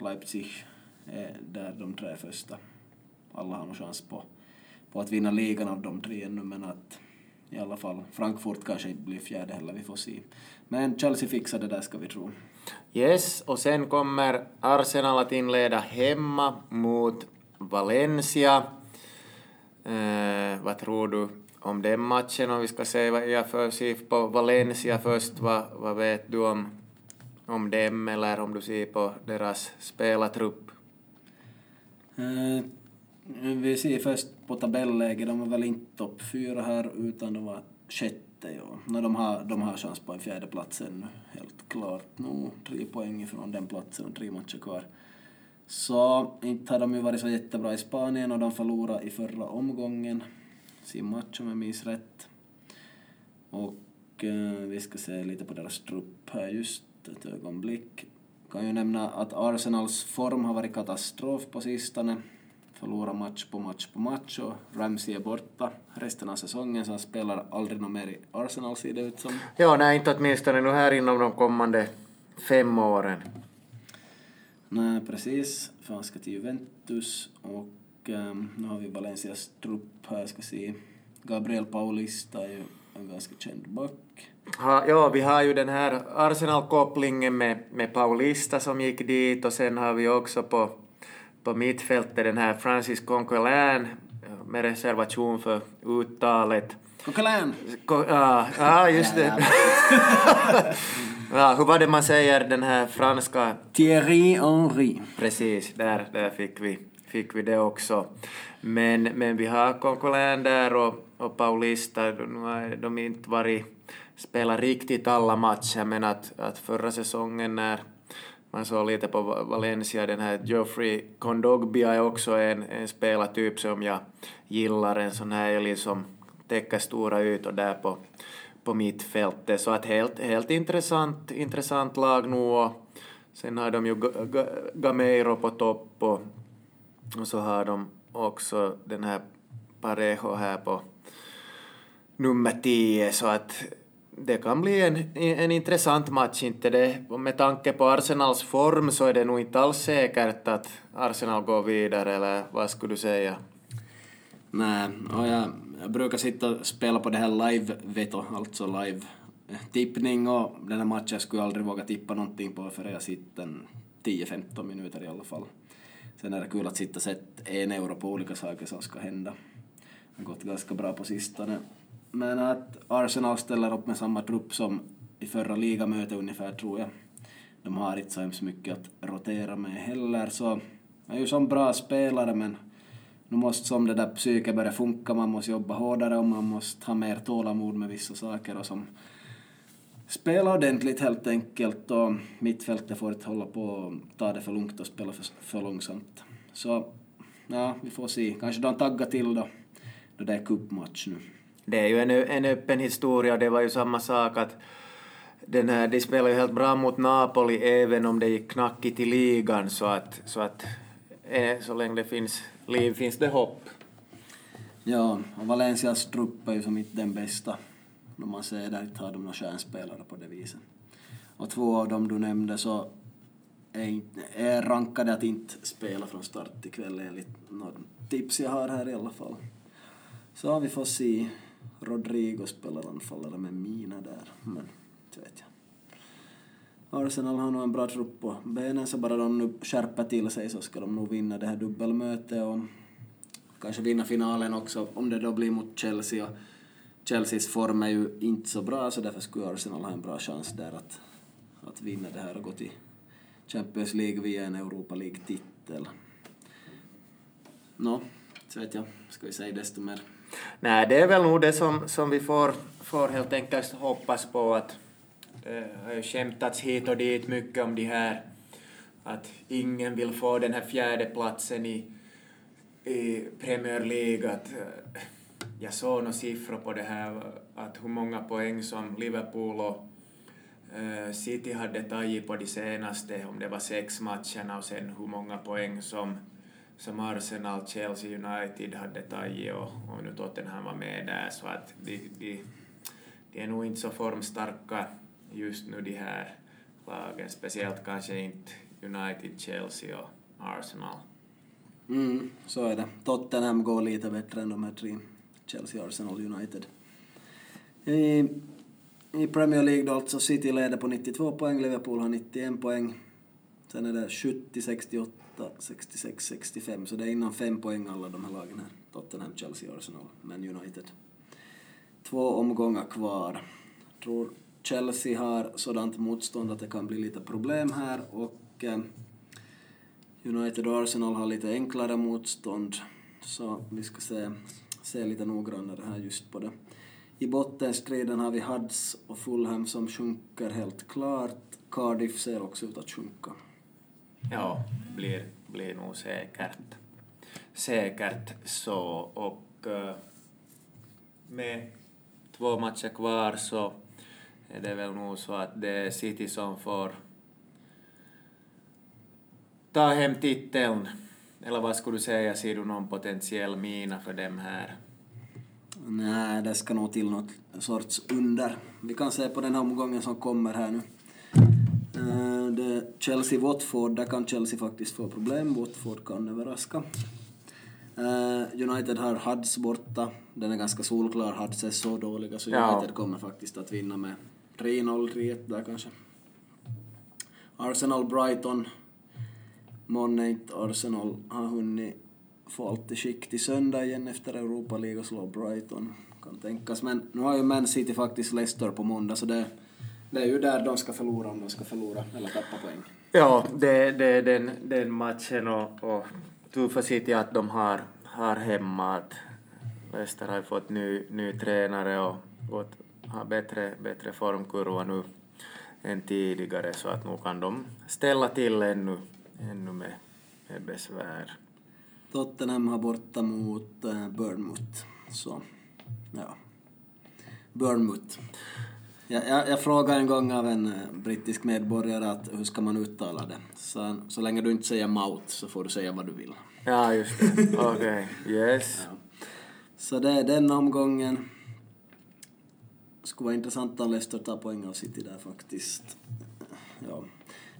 Leipzig är där de tre första. Alla har nog chans på, på att vinna ligan av de tre ännu, men att i alla fall Frankfurt kanske inte blir fjärde heller, vi får se. Men Chelsea fixar det där ska vi tro. Yes, och sen kommer Arsenal att inleda hemma mot Valencia. Eh, vad tror du om den matchen? Om vi ska se vad jag för se på Valencia först, vad, vad vet du om, om dem eller om du ser på deras spelartrupp? Eh, vi ser först på tabelläget, de var väl inte topp fyra här utan de var sjätte. Ja. No, de, har, de har chans på en fjärde plats ännu, helt klart. nog. tre poäng ifrån den platsen och tre matcher kvar. Så inte har de ju varit så jättebra i Spanien och de förlorade i förra omgången sin match om jag minns rätt. Och eh, vi ska se lite på deras trupp här just ett ögonblick. Kan ju nämna att Arsenals form har varit katastrof på sistone. Förlorar match på match på match och Ramsey är borta resten av säsongen så han spelar aldrig något mer i Arsenal ser det ut som. Ja, nej, inte åtminstone nu här inom de kommande fem åren. Nej, precis. För han ska till Juventus och um, nu har vi Valencias trupp här, ska se. Gabriel Paulista är ju en ganska känd back. Ha, ja, vi har ju den här Arsenal-kopplingen med, med Paulista som gick dit och sen har vi också på, på mittfältet den här Francis Conquelin, med reservation för uttalet. Coquelin! Ko- Ja, ja, just det. *laughs* ja, hur var det man säger den här franska Thierry Henry. Precis, där, där fick, vi, fick vi det också. Men, men vi har Concolin där och, och Paulista, nu har de inte varit, spelat riktigt alla matcher, men att, att förra säsongen när man såg lite på Valencia, den här Geoffrey Kondogbia är också en, en spelartyp som jag gillar, en sån här eli som täcker stora ytor där på, på mittfältet. Så att helt, helt intressant, intressant lag nu och sen har de ju Gameiro på topp och, och så har de också den här Parejo här på nummer 10 så att det kan bli en, en intressant match, inte det. Och med tanke på Arsenals form så är det nog inte alls säkert att Arsenal går vidare, eller vad skulle du säga? Nej, och jag, jag brukar sitta och spela på det här live-veto, alltså live-tippning och den här matchen skulle jag aldrig våga tippa någonting på förrän jag sitter en 10-15 minuter i alla fall. Sen är det kul att sitta och sätta en euro på olika saker som ska hända. Det har gått ganska bra på sistone. Men att Arsenal ställer upp med samma trupp som i förra ligamötet ungefär tror jag. De har inte så hemskt mycket att rotera med heller så är ju som bra spelare men nu måste som det där psyket börja funka, man måste jobba hårdare och man måste ha mer tålamod med vissa saker och som spela ordentligt helt enkelt och mittfältet får inte hålla på och ta det för lugnt och spela för, för långsamt. Så ja, vi får se. Kanske de taggar till då, då det är cupmatch nu. Det är ju en, en öppen historia, det var ju samma sak att den här, de spelade ju helt bra mot Napoli även om det gick knackigt i ligan så att, så att eh, så länge det finns liv finns det hopp. Ja, och Valencias trupp är ju som inte den bästa. När man ser där inte har de några stjärnspelare på det viset. Och två av dem du nämnde så är, är rankade att inte spela från start ikväll enligt någon tips jag har här i alla fall. Så vi får se. Rodrigo spelar anfallare med mina där, men inte vet jag. Arsenal har nog en bra trupp på benen, så bara de nu skärper till sig så ska de nog vinna det här dubbelmötet och kanske vinna finalen också om det då blir mot Chelsea. Och Chelseas form är ju inte så bra så därför skulle Arsenal ha en bra chans där att, att vinna det här och gå till Champions League via en Europa League-titel. Nå, så vet jag. Ska vi säga desto mer? Nej, det är väl nog det som, som vi får, får helt enkelt hoppas på att det har ju skämtats hit och dit mycket om de här att ingen vill få den här fjärde platsen i, i Premier League. Att, eh, jag såg några siffror på det här, att hur många poäng som Liverpool och eh, City hade tagit på de senaste, om det var sex matcherna, och sen hur många poäng som, som Arsenal, Chelsea, United hade tagit och, och nu Tottenham var med där, så att de, de, de är nog inte så formstarka just nu de här lagen, speciellt kanske inte United, Chelsea och Arsenal. Mm, så är det. Tottenham går lite bättre än de här tre. Chelsea, Arsenal, United. I, I Premier League då alltså City leder på 92 poäng, Liverpool har 91 poäng. Sen är det 70, 68, 66, 65, så det är inom fem poäng alla de här lagen här. Tottenham, Chelsea, Arsenal, Man United. Två omgångar kvar. Tror Chelsea har sådant motstånd att det kan bli lite problem här och eh, United och Arsenal har lite enklare motstånd. Så vi ska se, se lite noggrannare här just på det. I bottenstriden har vi Huds och Fulham som sjunker helt klart. Cardiff ser också ut att sjunka. Ja, blir, blir nog säkert. Säkert så. Och eh, med två matcher kvar så eh, är det väl nog så att det är City som får ta hem titeln. Eller vad skulle du säga, ser du någon potentiell mina för dem här? Nej, det ska nog till något sorts under. Vi kan se på den här omgången som kommer här nu. Chelsea-Watford, där kan Chelsea faktiskt få problem. Watford kan överraska. Eh, United har Huds borta. Den är ganska solklar. Huds är så dåliga så Ja. United kommer faktiskt att vinna med 3-0, 3-1 där kanske. Arsenal-Brighton. Månne inte Arsenal har hunnit få allt i skick till söndag igen efter Europa League och slå Brighton. Kan tänkas. Men nu har ju Man City faktiskt Leicester på måndag så det, det är ju där de ska förlora om de ska förlora eller tappa poäng. Ja, det, det är den, den matchen och, och tuffa City att de har, har hemma att Leicester har fått ny, ny tränare och fått, har bättre, bättre formkurva nu än tidigare så att nu kan de ställa till ännu, ännu med, med besvär. Tottenham har borta mot äh, Bournemouth. Så, ja. Bournemouth. Jag, jag, jag frågade en gång av en eh, brittisk medborgare att hur ska man uttala det. Så, så länge du inte säger mouth så får du säga vad du vill. Ja, just det. Okej, okay. yes. Ja. Så det är den omgången. Det skulle vara intressant om Leicester tar poäng av City där faktiskt. Ja.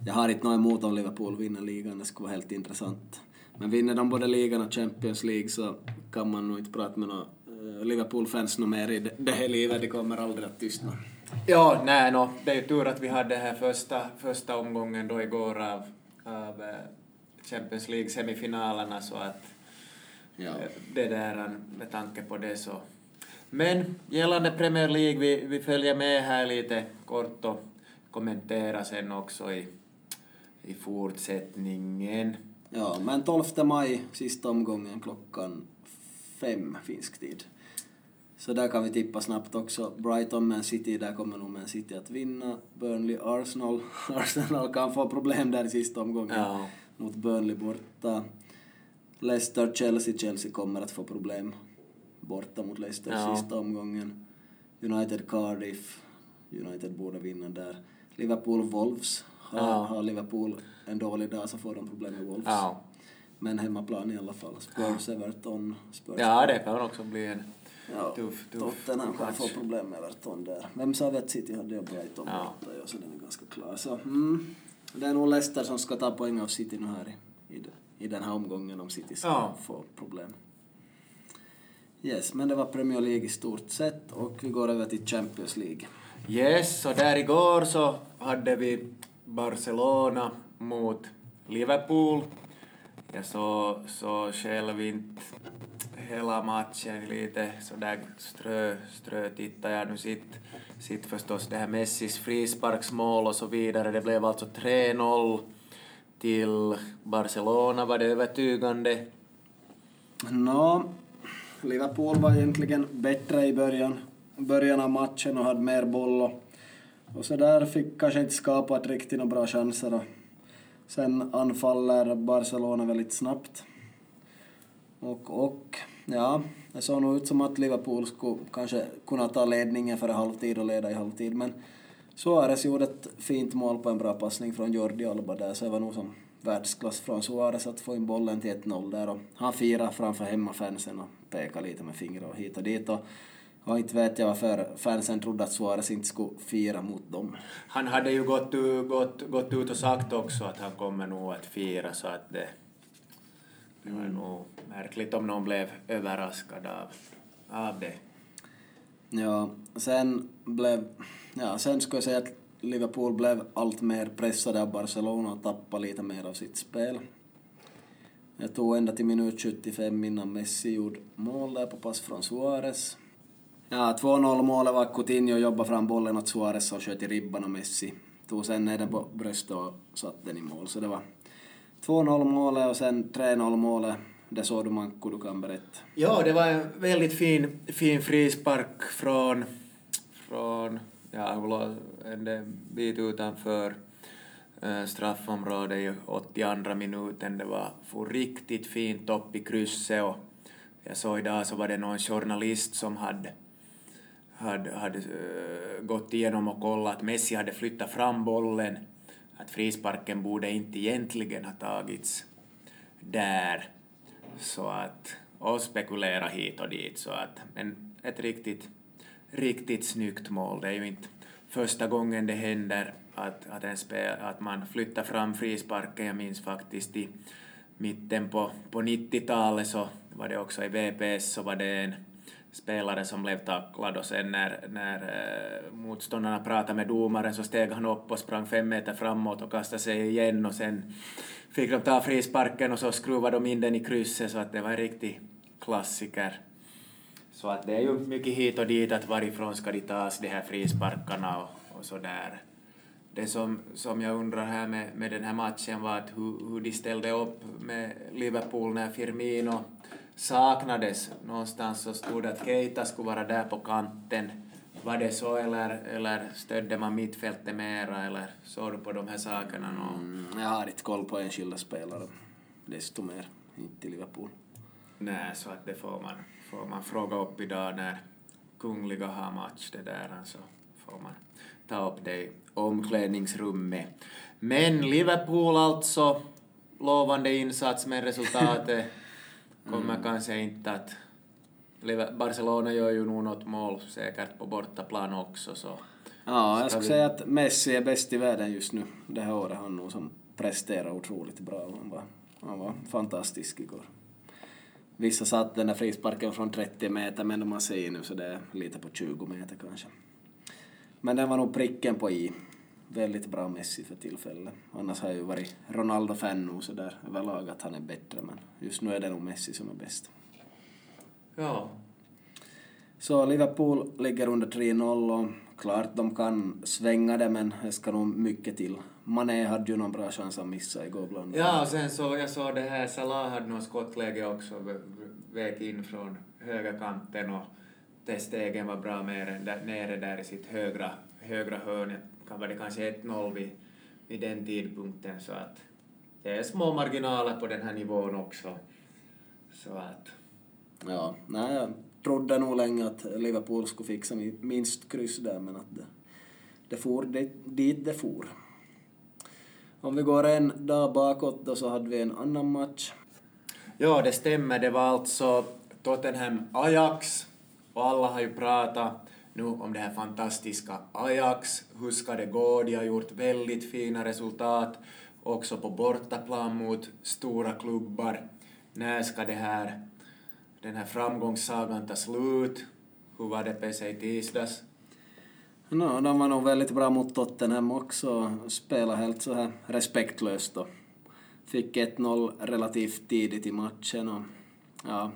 Jag har inte något emot om Liverpool vinner ligan, det skulle vara helt intressant. Men vinner de både ligan och Champions League så kan man nog inte prata med några eh, Liverpool-fans mer i det här livet, det kommer aldrig att tystna. Ja, nej, no, det är ju tur att vi hade här första, första omgången då igår av, av eh, Champions League-semifinalerna så att ja. Eh, det där med tanke på det så. Men gällande Premier League, vi, vi följer med här lite kort och kommenterar sen också i, i fortsättningen. Ja, men 12 maj, sista omgången klockan fem finsk tid. Så där kan vi tippa snabbt också. Brighton, Man City, där kommer nog Man City att vinna. Burnley, Arsenal. *laughs* Arsenal kan få problem där i sista omgången ja. mot Burnley borta. Leicester, Chelsea. Chelsea kommer att få problem borta mot Leicester ja. sista omgången. United, Cardiff. United borde vinna där. Liverpool, Wolves. Har, ja. har Liverpool en dålig dag så får de problem med Wolves. Ja. Men hemmaplan i alla fall. Spurs, Everton, Spurs. Ja, det kan också bli en Ja, tuff, tuff Tottenham kan få problem med Everton där. Vem sa vi att City hade och Brighton ja. borta, ja, så den är ganska klar. Så, mm, det är nog Leicester som ska ta poäng av City nu här i, i, i den här omgången om City ska ja. få problem. Yes, men det var Premier League i stort sett och vi går över till Champions League. Yes, och där igår så hade vi Barcelona mot Liverpool. Jag såg så själv inte hela matchen lite sådär strö, strö tittar jag nu sitt, sitt förstås det här Messis frisparksmål och så vidare. Det blev alltså 3-0 till Barcelona. Var det övertygande? Nå, Liverpool var egentligen bättre i början, början av matchen och hade mer boll och, och så där fick kanske inte skapat riktigt några bra chanser och sen anfaller Barcelona väldigt snabbt. Och, och Ja, det såg nog ut som att Liverpool skulle kanske kunna ta ledningen före halvtid och leda i halvtid, men Suarez gjorde ett fint mål på en bra passning från Jordi Alba där, så det var nog som världsklass från Suarez att få in bollen till 1-0 där och han firade framför hemmafansen och pekade lite med fingrar och hit och dit och och inte vet jag varför fansen trodde att Suarez inte skulle fira mot dem. Han hade ju gått, gått, gått ut och sagt också att han kommer nog att fira så att det det var nog märkligt om någon blev överraskad av, av det. Ja, sen blev... Ja, sen skulle jag säga att Liverpool blev allt mer pressade av Barcelona och tappade lite mer av sitt spel. Jag tog ända till minut 75 innan Messi gjorde mål där på pass från Suarez. Ja, 2-0 målet var Coutinho jobbade fram bollen åt Suarez och sköt i ribban och Messi tog sen ner den på bröstet och satte den i mål. Så det var 2-0 målet och sen 3-0 målet. Det såg du Manko, du kan berätta. Ja, det var en väldigt fin, fin frispark från, från ja, en bit utanför eh, straffområdet i 82 minuten. Det var för riktigt fint upp i krysset och jag såg idag så var det någon journalist som hade hade, hade eh, gått igenom och kollat att Messi hade flyttat fram bollen att frisparken borde inte egentligen ha tagits där. Så att, och spekulera hit och dit. Så att, men ett riktigt, riktigt snyggt mål. Det är ju inte första gången det händer att, att, en spel, att man flyttar fram frisparken. Jag minns faktiskt i mitten på, på 90-talet så var det också i VPS så var det en spelare som blev tacklad och sen när, när äh, motståndarna pratade med domaren så steg han upp och sprang fem meter framåt och kastade sig igen och sen fick de ta frisparken och så skruvade de in den i krysset så att det var en riktig klassiker. Så att det är ju mycket hit och dit att varifrån ska de tas de här frisparkarna och, och så där. Det som, som jag undrar här med, med den här matchen var att hur, hur de ställde upp med Liverpool när Firmino saknades. Någonstans så stod det att Keita skulle vara där på kanten. Var det så eller, eller stödde man mittfältet mera eller såg du på de här sakerna? Mm, jag har inte koll på enskilda spelare, desto mer, inte i Liverpool. Nej, så att det får man, får man fråga upp idag när Kungliga har match det där, så får man ta upp det i omklädningsrummet. Men Liverpool alltså, lovande insats men resultatet *laughs* kommer mm. kanske inte att... Barcelona gör ju nog något mål säkert på bortaplan också så... Ja, jag skulle vi... säga att Messi är bäst i världen just nu. Det här året han nog som presterar otroligt bra. Han var, han var fantastisk igår. Vissa satt den där frisparken från 30 meter men man ser nu så det är lite på 20 meter kanske. Men den var nog pricken på i. Väldigt bra Messi för tillfället. Annars har jag ju varit Ronaldo-fan nu så där överlag att han är bättre men just nu är det nog Messi som är bäst. Ja. Så Liverpool ligger under 3-0 och klart de kan svänga det men det ska nog mycket till. Mané hade ju någon bra chans att missa igår bland Ja, och sen så jag såg det här, Salah hade något skottläge också, väg in från högerkanten och Testegen var bra med nere där i sitt högra, högra hörn. Kan vara det kanske 1-0 vid, vid den tidpunkten så att det är små marginaler på den här nivån också. Så att... Ja, nej, jag trodde nog länge att Liverpool skulle fixa minst kryss där men att det, det for dit, dit det for. Om vi går en dag bakåt då så hade vi en annan match. Ja, det stämmer. Det var alltså Tottenham-Ajax och alla har ju pratat nu om det här fantastiska Ajax. Hur ska det gå? De har gjort väldigt fina resultat också på bortaplan mot stora klubbar. När ska det här, den här framgångssagan ta slut? Hur var det PC sig i tisdags? No, de var nog väldigt bra mot Tottenham också, spelade helt så här respektlöst och fick 1-0 relativt tidigt i matchen och ja,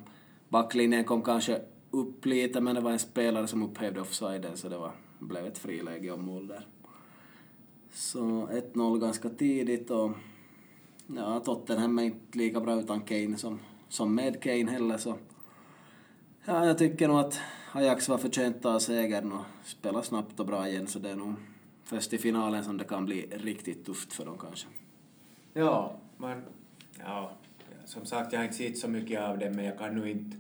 backlinjen kom kanske upp lite men det var en spelare som upphävde offsiden så det var, blev ett friläge och mål där. Så 1-0 ganska tidigt och ja, Tottenham är inte lika bra utan Kane som, som med Kane heller så ja, jag tycker nog att Ajax var förtjänt av segern och spelar snabbt och bra igen så det är nog först i finalen som det kan bli riktigt tufft för dem kanske. Ja, men ja, som sagt jag har inte sett så mycket av det men jag kan nu inte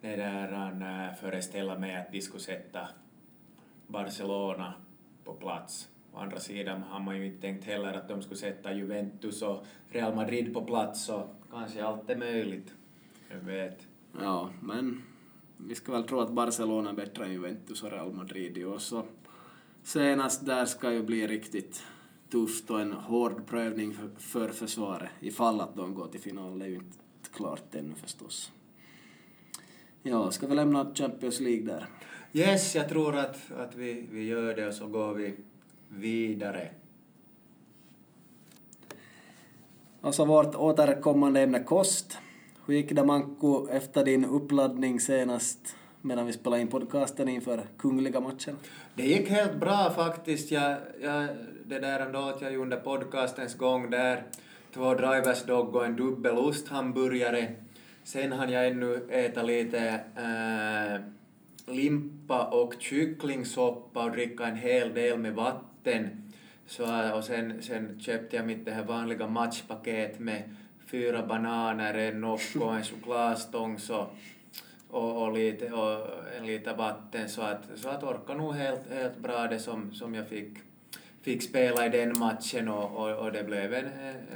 det där, äh, föreställa mig att de skulle sätta Barcelona på plats. Å andra sidan har man ju inte tänkt heller att de skulle sätta Juventus och Real Madrid på plats så kanske allt är möjligt. Jag vet. Ja, men vi ska väl tro att Barcelona är bättre än Juventus och Real Madrid i år så senast där ska ju bli riktigt tufft och en hård prövning för försvaret ifall att de går till final. Det är ju inte klart ännu förstås. Ja, ska vi lämna Champions League där? Yes, jag tror att, att vi, vi gör det och så går vi vidare. Alltså vårt återkommande ämne kost. Hur gick det Manko efter din uppladdning senast medan vi spelade in podcasten inför kungliga matchen? Det gick helt bra faktiskt. Jag, jag, det där ändå att jag under podcastens gång där två drivers dog och en dubbel osthamburgare Sen hann jag ännu äta lite äh, limpa och kycklingsoppa och dricka en hel del med vatten. Så, och sen, sen köpte jag mitt det här vanliga matchpaket med fyra bananer, en Nocco, en chokladstång så, och, och, lite, och en liter vatten så att, så att orkar nog helt, helt bra det som, som jag fick fick spela i den matchen och, och, och det blev en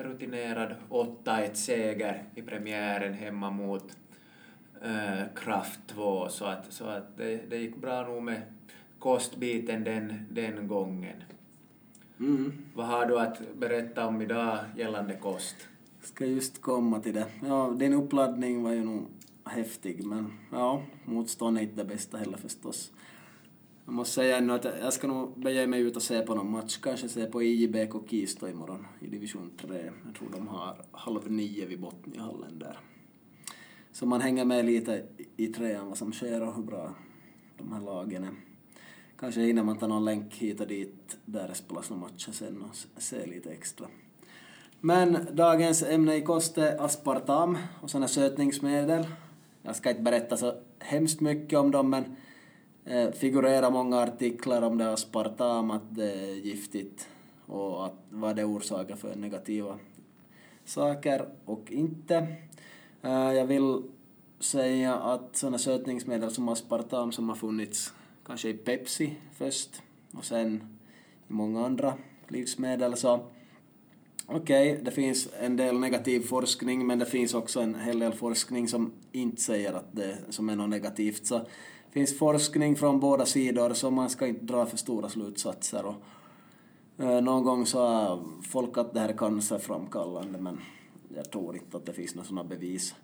rutinerad 8-1 seger i premiären hemma mot äh, Kraft 2 så att, så att det, det gick bra nog med kostbiten den, den gången. Mm. Vad har du att berätta om idag gällande kost? Ska just komma till det. Ja, din uppladdning var ju nog häftig. Men ja, motstånd är inte det bästa heller förstås. Jag måste säga ännu att jag ska nog bege mig ut och se på någon match. Kanske se på IJBK Kisto imorgon i division 3. Jag tror de har halv nio vid Botniahallen där. Så man hänger med lite i trean vad som sker och hur bra de här lagen är. Kanske hinner man ta någon länk hit och dit där det spelas några matcher sen och se lite extra. Men dagens ämne i kost är aspartam och sådana sötningsmedel. Jag ska inte berätta så hemskt mycket om dem men Eh, figurerar många artiklar om det aspartam, att det är giftigt och att vad det orsakar för negativa saker och inte. Eh, jag vill säga att sådana sötningsmedel som aspartam som har funnits kanske i Pepsi först och sen i många andra livsmedel så okej, okay, det finns en del negativ forskning men det finns också en hel del forskning som inte säger att det som är något negativt. Så finns forskning från båda sidor så man ska inte dra för stora slutsatser. Och, eh, någon gång sa folk att det här är cancerframkallande men jag tror inte att det finns några sådana bevis.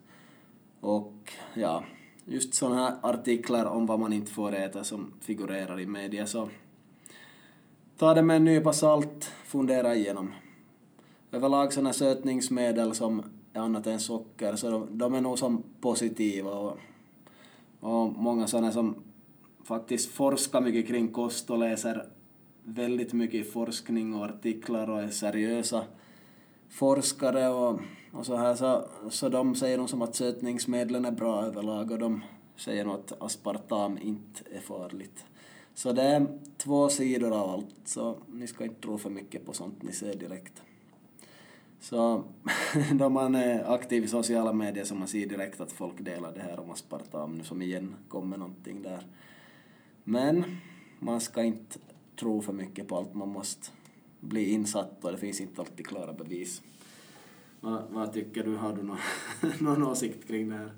Och ja, just sådana här artiklar om vad man inte får äta som figurerar i media så ta det med en nypa salt, fundera igenom. Överlag sådana sötningsmedel som är annat än socker så de, de är nog som positiva och, och många sådana som faktiskt forskar mycket kring kost och läser väldigt mycket forskning och artiklar och är seriösa forskare och, och så här så, så de säger nog som att sötningsmedlen är bra överlag och de säger nog att aspartam inte är farligt. Så det är två sidor av allt, så ni ska inte tro för mycket på sånt ni ser direkt. Så *laughs* då man är aktiv i sociala medier så man ser direkt att folk delar det här om aspartam nu som igen kommer någonting där. Men man ska inte tro för mycket på allt, man måste bli insatt och det finns inte alltid klara bevis. Vad, vad tycker du? Har du någon, *laughs* någon åsikt kring det här?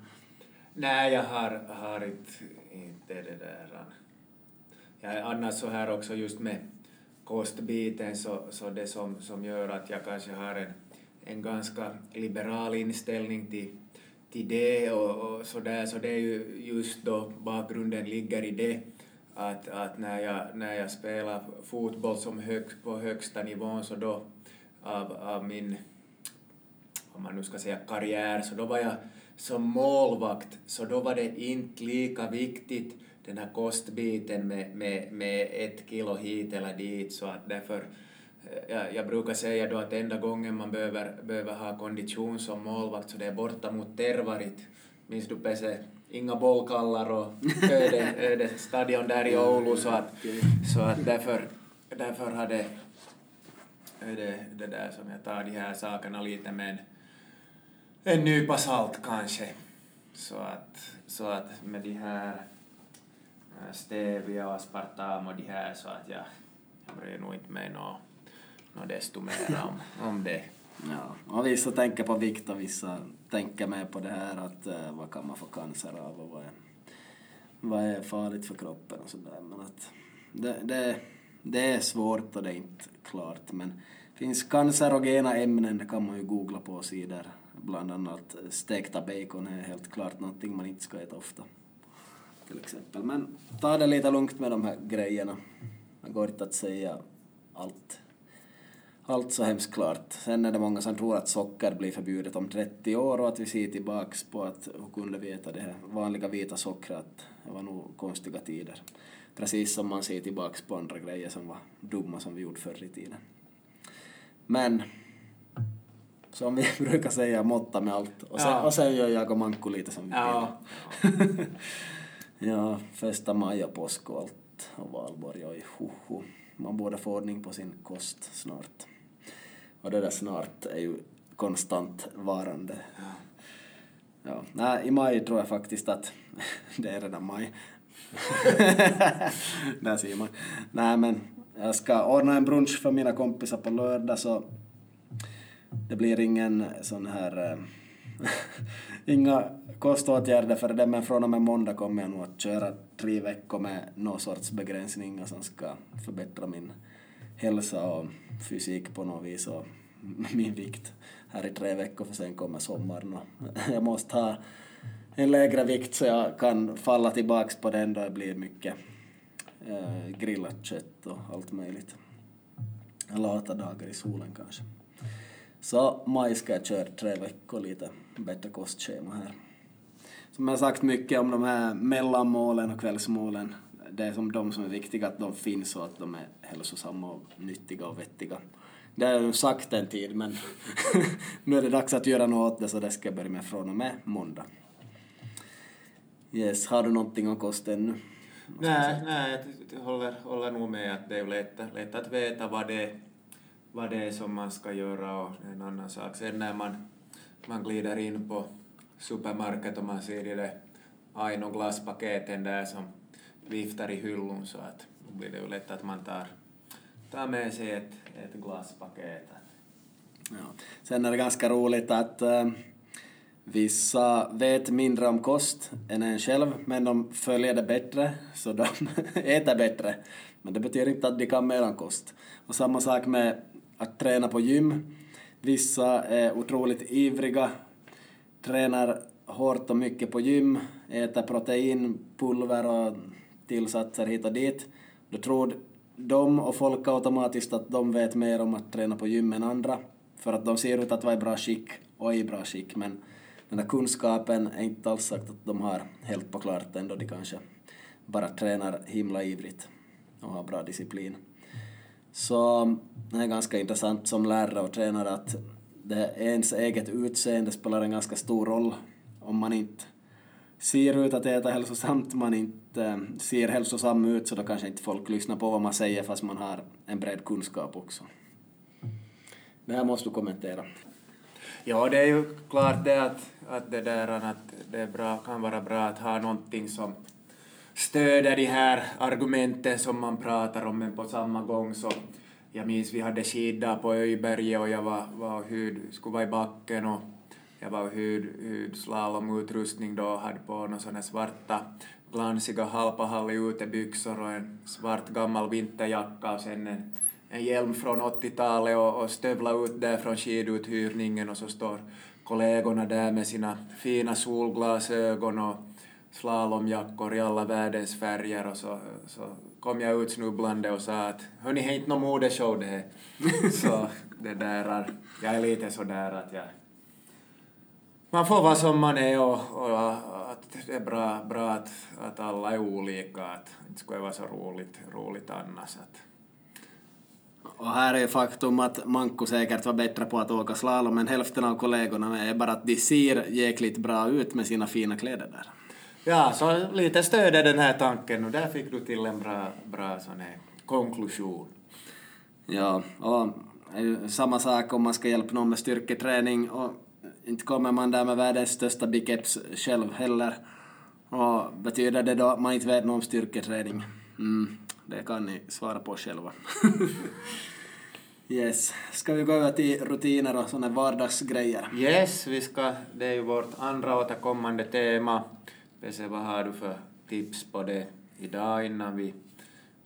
Nej, jag har, har inte, inte det där. Jag är annars så här också just med kostbiten så, så det som, som gör att jag kanske har en, en ganska liberal inställning till, till det och, och så där, så det är ju just då bakgrunden ligger i det att, att när, jag, när jag spelar fotboll som hög, på högsta nivån så då av, av min, om man nu ska säga karriär, så då var jag som målvakt, så då var det inte lika viktigt den här kostbiten med, med, med ett kilo hit eller dit. Så att därför jag, jag brukar säga då att enda gången man behöver, behöver ha kondition som målvakt så det är borta mot Tervarit. Minns du Pese? Inga bollkallar och öde, *laughs* öde stadion där i Oulu så att, så att därför, därför har det, det, det där som jag tar de här sakerna lite med en, en nypa salt kanske. Så att, så att med de här stevia och aspartam och de här så att jag, jag bryr nog inte mig något och desto mer om, om det. Ja, och vissa tänker på vikt och vissa tänker mer på det här att uh, vad kan man få cancer av och vad är, vad är farligt för kroppen och sådär. Men att det, det, det är svårt och det är inte klart. Men det finns cancerogena ämnen, det kan man ju googla på sidor. Bland annat stekta bacon är helt klart någonting man inte ska äta ofta till exempel. Men ta det lite lugnt med de här grejerna. Det går inte att säga allt, allt så hemskt klart. Sen är det många som tror att socker blir förbjudet om 30 år och att vi ser tillbaks på att hur kunde vi äta det här vanliga vita sockret, det var nog konstiga tider. Precis som man ser tillbaks på andra grejer som var dumma som vi gjorde förr i tiden. Men som vi *laughs* brukar säga, måtta med allt. Och sen, ja. och sen gör jag och Manko lite som vi ja. vill. *laughs* Ja, första maj och påsk och allt och valborg och hoho. Man borde få ordning på sin kost snart. Och det där snart är ju konstant varande. Ja. Ja, nej, i maj tror jag faktiskt att *laughs* det är redan maj. *laughs* Där ser man. Nej men jag ska ordna en brunch för mina kompisar på lördag så det blir ingen sån här eh, *laughs* inga koståtgärder för det, men från och med måndag kommer jag nog att köra tre veckor med någon sorts begränsningar som ska förbättra min hälsa och fysik på något vis och *laughs* min vikt här i tre veckor för sen kommer sommaren och *laughs* jag måste ha en lägre vikt så jag kan falla tillbaks på den då det blir mycket eh, grillat kött och allt möjligt. Lata dagar i solen kanske. Så maj ska jag köra tre veckor lite bättre kostschema här. Som jag sagt mycket om de här mellanmålen och kvällsmålen. Det är som de som är viktiga att de finns och att de är hälsosamma och nyttiga och vettiga. Det har jag ju sagt en tid men *laughs* nu är det dags att göra något åt det så det ska jag börja med från och med måndag. Yes, har du någonting om kost ännu? Nej, nej, jag håller, håller nog med att det är lätt, lätt att veta vad det, vad det är som man ska göra och en annan sak. Sen när man, man glider in på supermarket och man ser de där Aino glasspaketen där som viftar i hyllon så att då blir det ju lätt att man tar, tar med sig ett, ett glasspaket. Ja. Sen är det ganska roligt att äh, vissa vet mindre om kost än en själv, men de följer det bättre, så de *laughs* äter bättre. Men det betyder inte att de kan mer om kost. Och samma sak med att träna på gym. Vissa är otroligt ivriga, tränar hårt och mycket på gym, äter proteinpulver och tillsatser hit och dit. Då tror de och folk automatiskt att de vet mer om att träna på gym än andra, för att de ser ut att vara i bra skick och är i bra skick, men den där kunskapen är inte alls sagt att de har helt på klart ändå, de kanske bara tränar himla ivrigt och har bra disciplin. Så det är ganska intressant som lärare och tränare att det ens eget utseende spelar en ganska stor roll om man inte ser ut att äta hälsosamt, man inte ser hälsosam ut så då kanske inte folk lyssnar på vad man säger fast man har en bred kunskap också. Det här måste du kommentera. Ja, det är ju klart det att, att det där att det är bra, kan vara bra att ha någonting som stöder de här argumenten som man pratar om, men på samma gång så jag minns vi hade skidor på Öjberget och jag var, var hud, skulle vara i backen och jag var hud, hud slalomutrustning då och hade på några sådana svarta glansiga halpahalli utebyxor och en svart gammal vinterjacka och sen en, en hjälm från 80-talet och, och stövla ut där från skiduthyrningen och så står kollegorna där med sina fina solglasögon och slalomjackor i alla världens färger och så, så kom jag ut snubblande och sa att hörni, det är inte någon modeshow det här. *laughs* så det där, jag är lite sådär att jag man får vara som man är och, och att det är bra, bra att, att alla är olika, att det skulle vara så roligt, roligt annars. Att. Och här är faktum att Manko säkert var bättre på att åka slalom än hälften av kollegorna är bara att de ser jäkligt bra ut med sina fina kläder där. Ja, så lite stöder den här tanken och där fick du till en bra, bra sån här konklusion. Ja, och samma sak om man ska hjälpa någon med styrketräning och inte kommer man där med världens största biceps själv heller. Och betyder det då att man inte vet något om styrketräning? Mm, det kan ni svara på själva. *laughs* yes. Ska vi gå över till rutiner och sådana vardagsgrejer? Yes, vi ska, det är ju vårt andra återkommande tema. Pese, vad har du för tips på det idag innan vi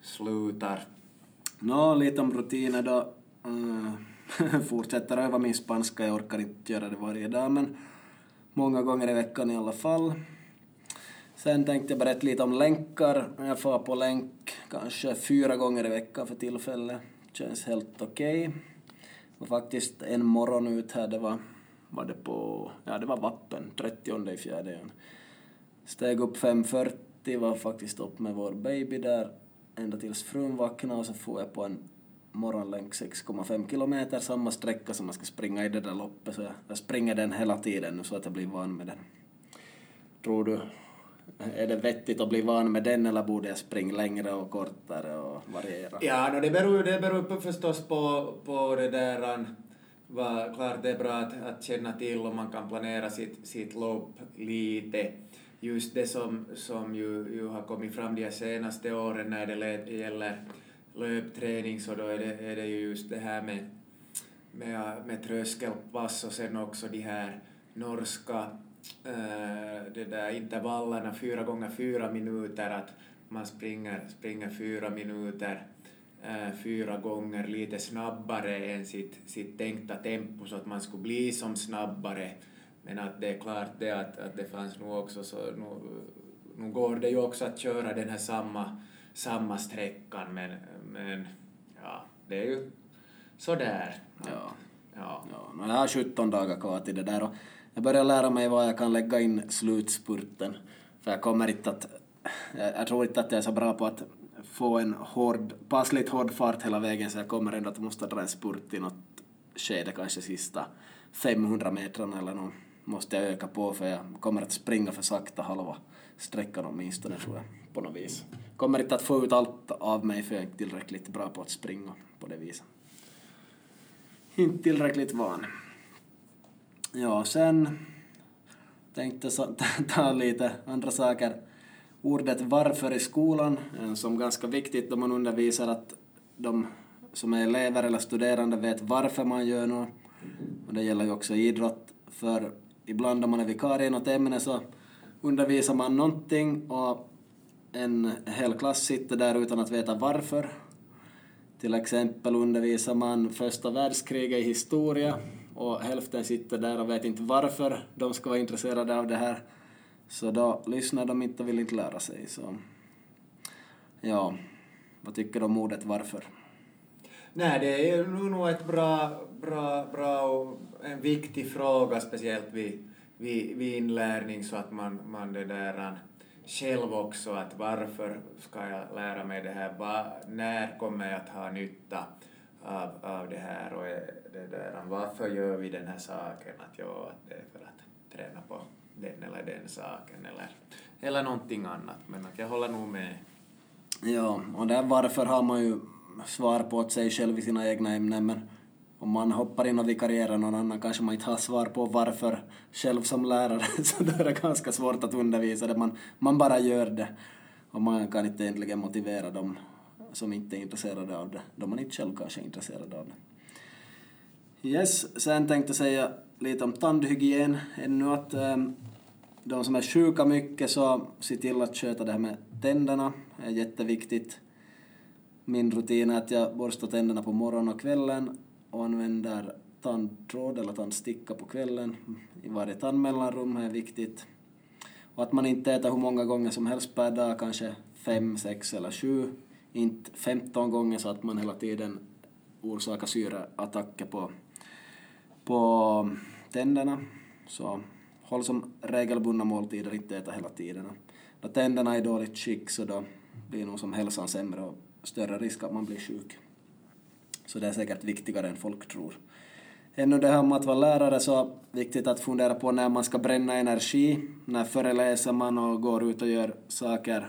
slutar? Nå, lite om rutiner då. Uh, *laughs* fortsätter öva min spanska, jag orkar inte göra det varje dag men många gånger i veckan i alla fall. Sen tänkte jag berätta lite om länkar. Jag får på länk kanske fyra gånger i veckan för tillfället. Känns helt okej. Okay. Och faktiskt en morgon ut här, det var, var det på, ja det var vappen, 30 i fjärde. Steg upp 5.40, var faktiskt upp med vår baby där ända tills frun vaknade och så får jag på en morgonlänk 6,5 kilometer, samma sträcka som man ska springa i det där loppet, så jag, jag springer den hela tiden nu så att jag blir van med den. Tror du, är det vettigt att bli van med den eller borde jag springa längre och kortare och variera? Ja, no, det beror, det beror förstås på, på det där var, klart det är bra att, att känna till om man kan planera sitt, sitt lopp lite. Just det som, som ju, ju har kommit fram de senaste åren när det gäller löpträning så då är det, är det ju just det här med, med, med tröskelpass och sen också de här norska eh, äh, det där intervallerna, fyra gånger fyra minuter, att man springer, springer fyra minuter äh, fyra gånger lite snabbare än sitt, sitt tänkta tempo så att man skulle bli som snabbare. Men att det är klart det att, att det fanns nog också så nu, nu går det ju också att köra den här samma, samma sträckan men, men ja, det är ju sådär. Ja. Ja. Ja, jag har 17 dagar kvar till det där och jag börjar lära mig vad jag kan lägga in slutspurten. För jag kommer inte att... Jag, jag tror inte att jag är så bra på att få en hård, passligt hård fart hela vägen så jag kommer ändå att måste dra en spurt i något skede, kanske sista 500 metrarna eller något måste jag öka på för jag kommer att springa för sakta halva sträckan åtminstone tror jag på något vis. Kommer inte att få ut allt av mig för jag är inte tillräckligt bra på att springa på det viset. Inte tillräckligt van. Ja, sen tänkte så, *laughs* ta lite andra saker. Ordet varför i skolan, som ganska viktigt då man undervisar att de som är elever eller studerande vet varför man gör något. Och det gäller ju också idrott, för ibland om man är vikarie i något ämne så undervisar man någonting och en hel klass sitter där utan att veta varför. Till exempel undervisar man första världskriget i historia och hälften sitter där och vet inte varför de ska vara intresserade av det här. Så då lyssnar de inte och vill inte lära sig. Så ja, vad tycker du om ordet varför? Nej, det är ju nog ett bra, bra, bra och en viktig fråga, speciellt vid, vid, vid inlärning, så att man, man det där själv också, att varför ska jag lära mig det här, Va, när kommer jag att ha nytta av, av det här? Och det där, varför gör vi den här saken, att, ja, att det är för att träna på den eller den saken eller, eller någonting annat, men att jag håller nog med. Ja, och där varför har man ju svar på åt sig själv i sina egna ämnen, men om man hoppar in och vikarierar någon annan kanske man inte har svar på varför själv som lärare, *laughs* så då är det ganska svårt att undervisa det. Man, man bara gör det och man kan inte egentligen motivera dem som inte är intresserade av det, då man inte själv kanske är intresserad av det. Yes, sen tänkte jag säga lite om tandhygien ännu att ähm, de som är sjuka mycket så se till att sköta det här med tänderna, det är jätteviktigt. Min rutin är att jag borstar tänderna på morgonen och kvällen och använder tandtråd eller tandsticka på kvällen i varje tandmellanrum är viktigt. Och att man inte äter hur många gånger som helst per dag, kanske fem, sex eller sju, inte 15 gånger så att man hela tiden orsakar syreattacker på, på tänderna. Så håll som regelbundna måltider, inte äta hela tiden. När tänderna är i dåligt skick så då blir nog som hälsan sämre och större risk att man blir sjuk. Så det är säkert viktigare än folk tror. Ännu det här med att vara lärare så viktigt att fundera på när man ska bränna energi. När föreläser man och går ut och gör saker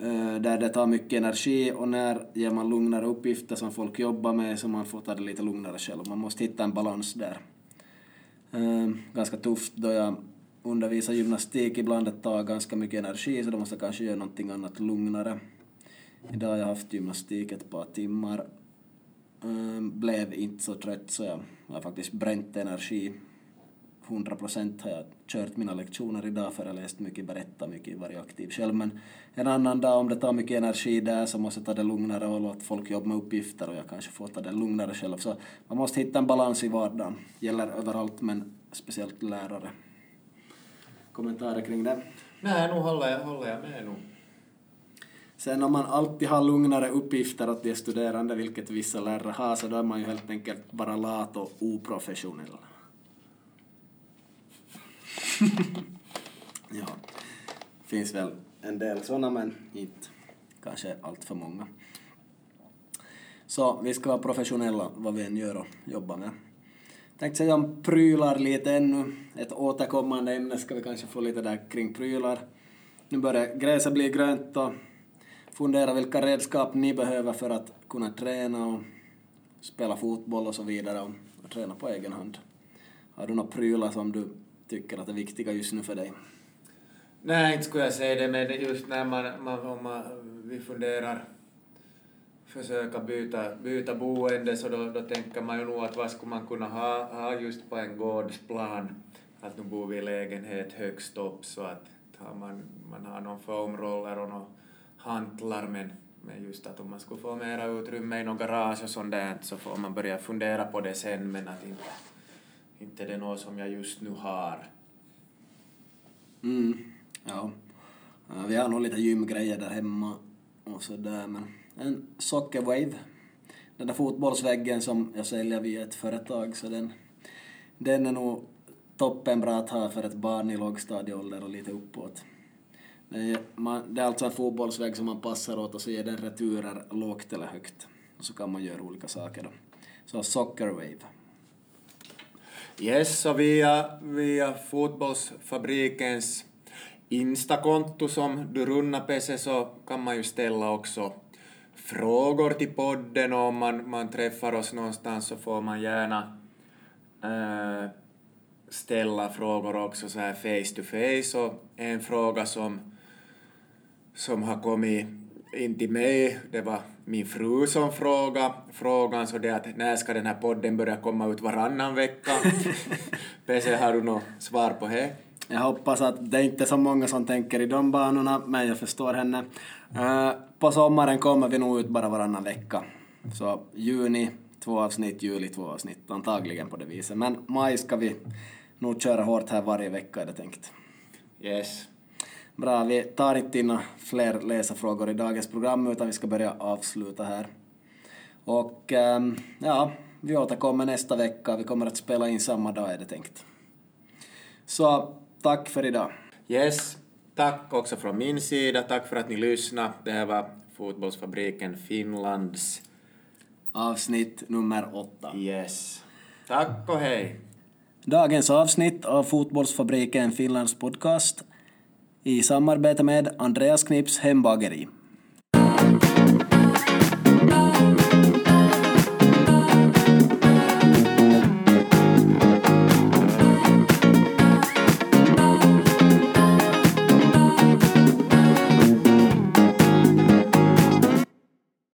eh, där det tar mycket energi och när ger man lugnare uppgifter som folk jobbar med så man får ta det lite lugnare själv. Man måste hitta en balans där. Eh, ganska tufft då jag undervisar gymnastik ibland, det tar ganska mycket energi så då måste jag kanske göra någonting annat lugnare. Idag har jag haft gymnastik ett par timmar Ehm, blev inte så trött så jag har faktiskt bränt energi. 100 procent har jag kört mina lektioner idag för jag läst mycket, berättat mycket, varit aktiv själv. Men en annan dag om det tar mycket energi där så måste jag ta det lugnare och låta folk jobba med uppgifter och jag kanske får ta det lugnare själv. Så man måste hitta en balans i vardagen. Gäller överallt men speciellt lärare. Kommentarer kring det? Nej, nu håller jag, håller jag med nu. Sen om man alltid har lugnare uppgifter åt de studerande, vilket vissa lärare har, så då är man ju helt enkelt bara lat och oprofessionell. *laughs* ja, finns väl en del sådana, men inte kanske allt för många. Så vi ska vara professionella vad vi än gör och jobbar med. Tänkte säga om prylar lite ännu. Ett återkommande ämne ska vi kanske få lite där kring prylar. Nu börjar gräset bli grönt och fundera vilka redskap ni behöver för att kunna träna och spela fotboll och så vidare och, och träna på egen hand. Har du några prylar som du tycker att är viktiga just nu för dig? Nej, inte skulle jag säga det, men just när man, man, om man, vi funderar försöka byta, byta boende så då, då tänker man ju nog att vad skulle man kunna ha, ha just på en gårdsplan. Att nu bor vi i lägenhet högst upp så att har man, man har någon foamroller och någon hantlar men, men just att om man skulle få mera utrymme i något garage och sånt där så får man börja fundera på det sen men att inte, inte det är något som jag just nu har. Mm, ja. Vi har nog lite gymgrejer där hemma och sådär men en sockerwave. Den där fotbollsväggen som jag säljer via ett företag så den, den är nog toppen bra att ha för ett barn i lågstadieålder och lite uppåt. Det är, man, det är alltså en fotbollsvägg som man passar åt och så ger den returer lågt eller högt. Och så kan man göra olika saker då. Så Soccerwave. Yes, och via, via fotbollsfabrikens Instakonto som du runnar Pesse så kan man ju ställa också frågor till podden och om man, man träffar oss någonstans så får man gärna äh, ställa frågor också så här face to face och en fråga som, som har kommit in till mig, det var min fru som frågade frågan så det att när ska den här podden börja komma ut varannan vecka? *laughs* Pese, har du något svar på det? Jag hoppas att det är inte är så många som tänker i de banorna, men jag förstår henne. Uh, på sommaren kommer vi nog ut bara varannan vecka. Så juni två avsnitt, juli två avsnitt, antagligen på det viset. Men maj ska vi nog köra hårt här varje vecka är det tänkt. Yes. Bra, vi tar inte in fler läsarfrågor i dagens program utan vi ska börja avsluta här. Och um, ja, vi återkommer nästa vecka. Vi kommer att spela in samma dag är det tänkt. Så tack för idag. Yes, tack också från min sida. Tack för att ni lyssnade. Det här var Fotbollsfabriken Finlands avsnitt nummer åtta. Yes. Tack och hej. Dagens avsnitt av Fotbollsfabriken Finlands podcast i samarbete med Andreas Knips hembageri.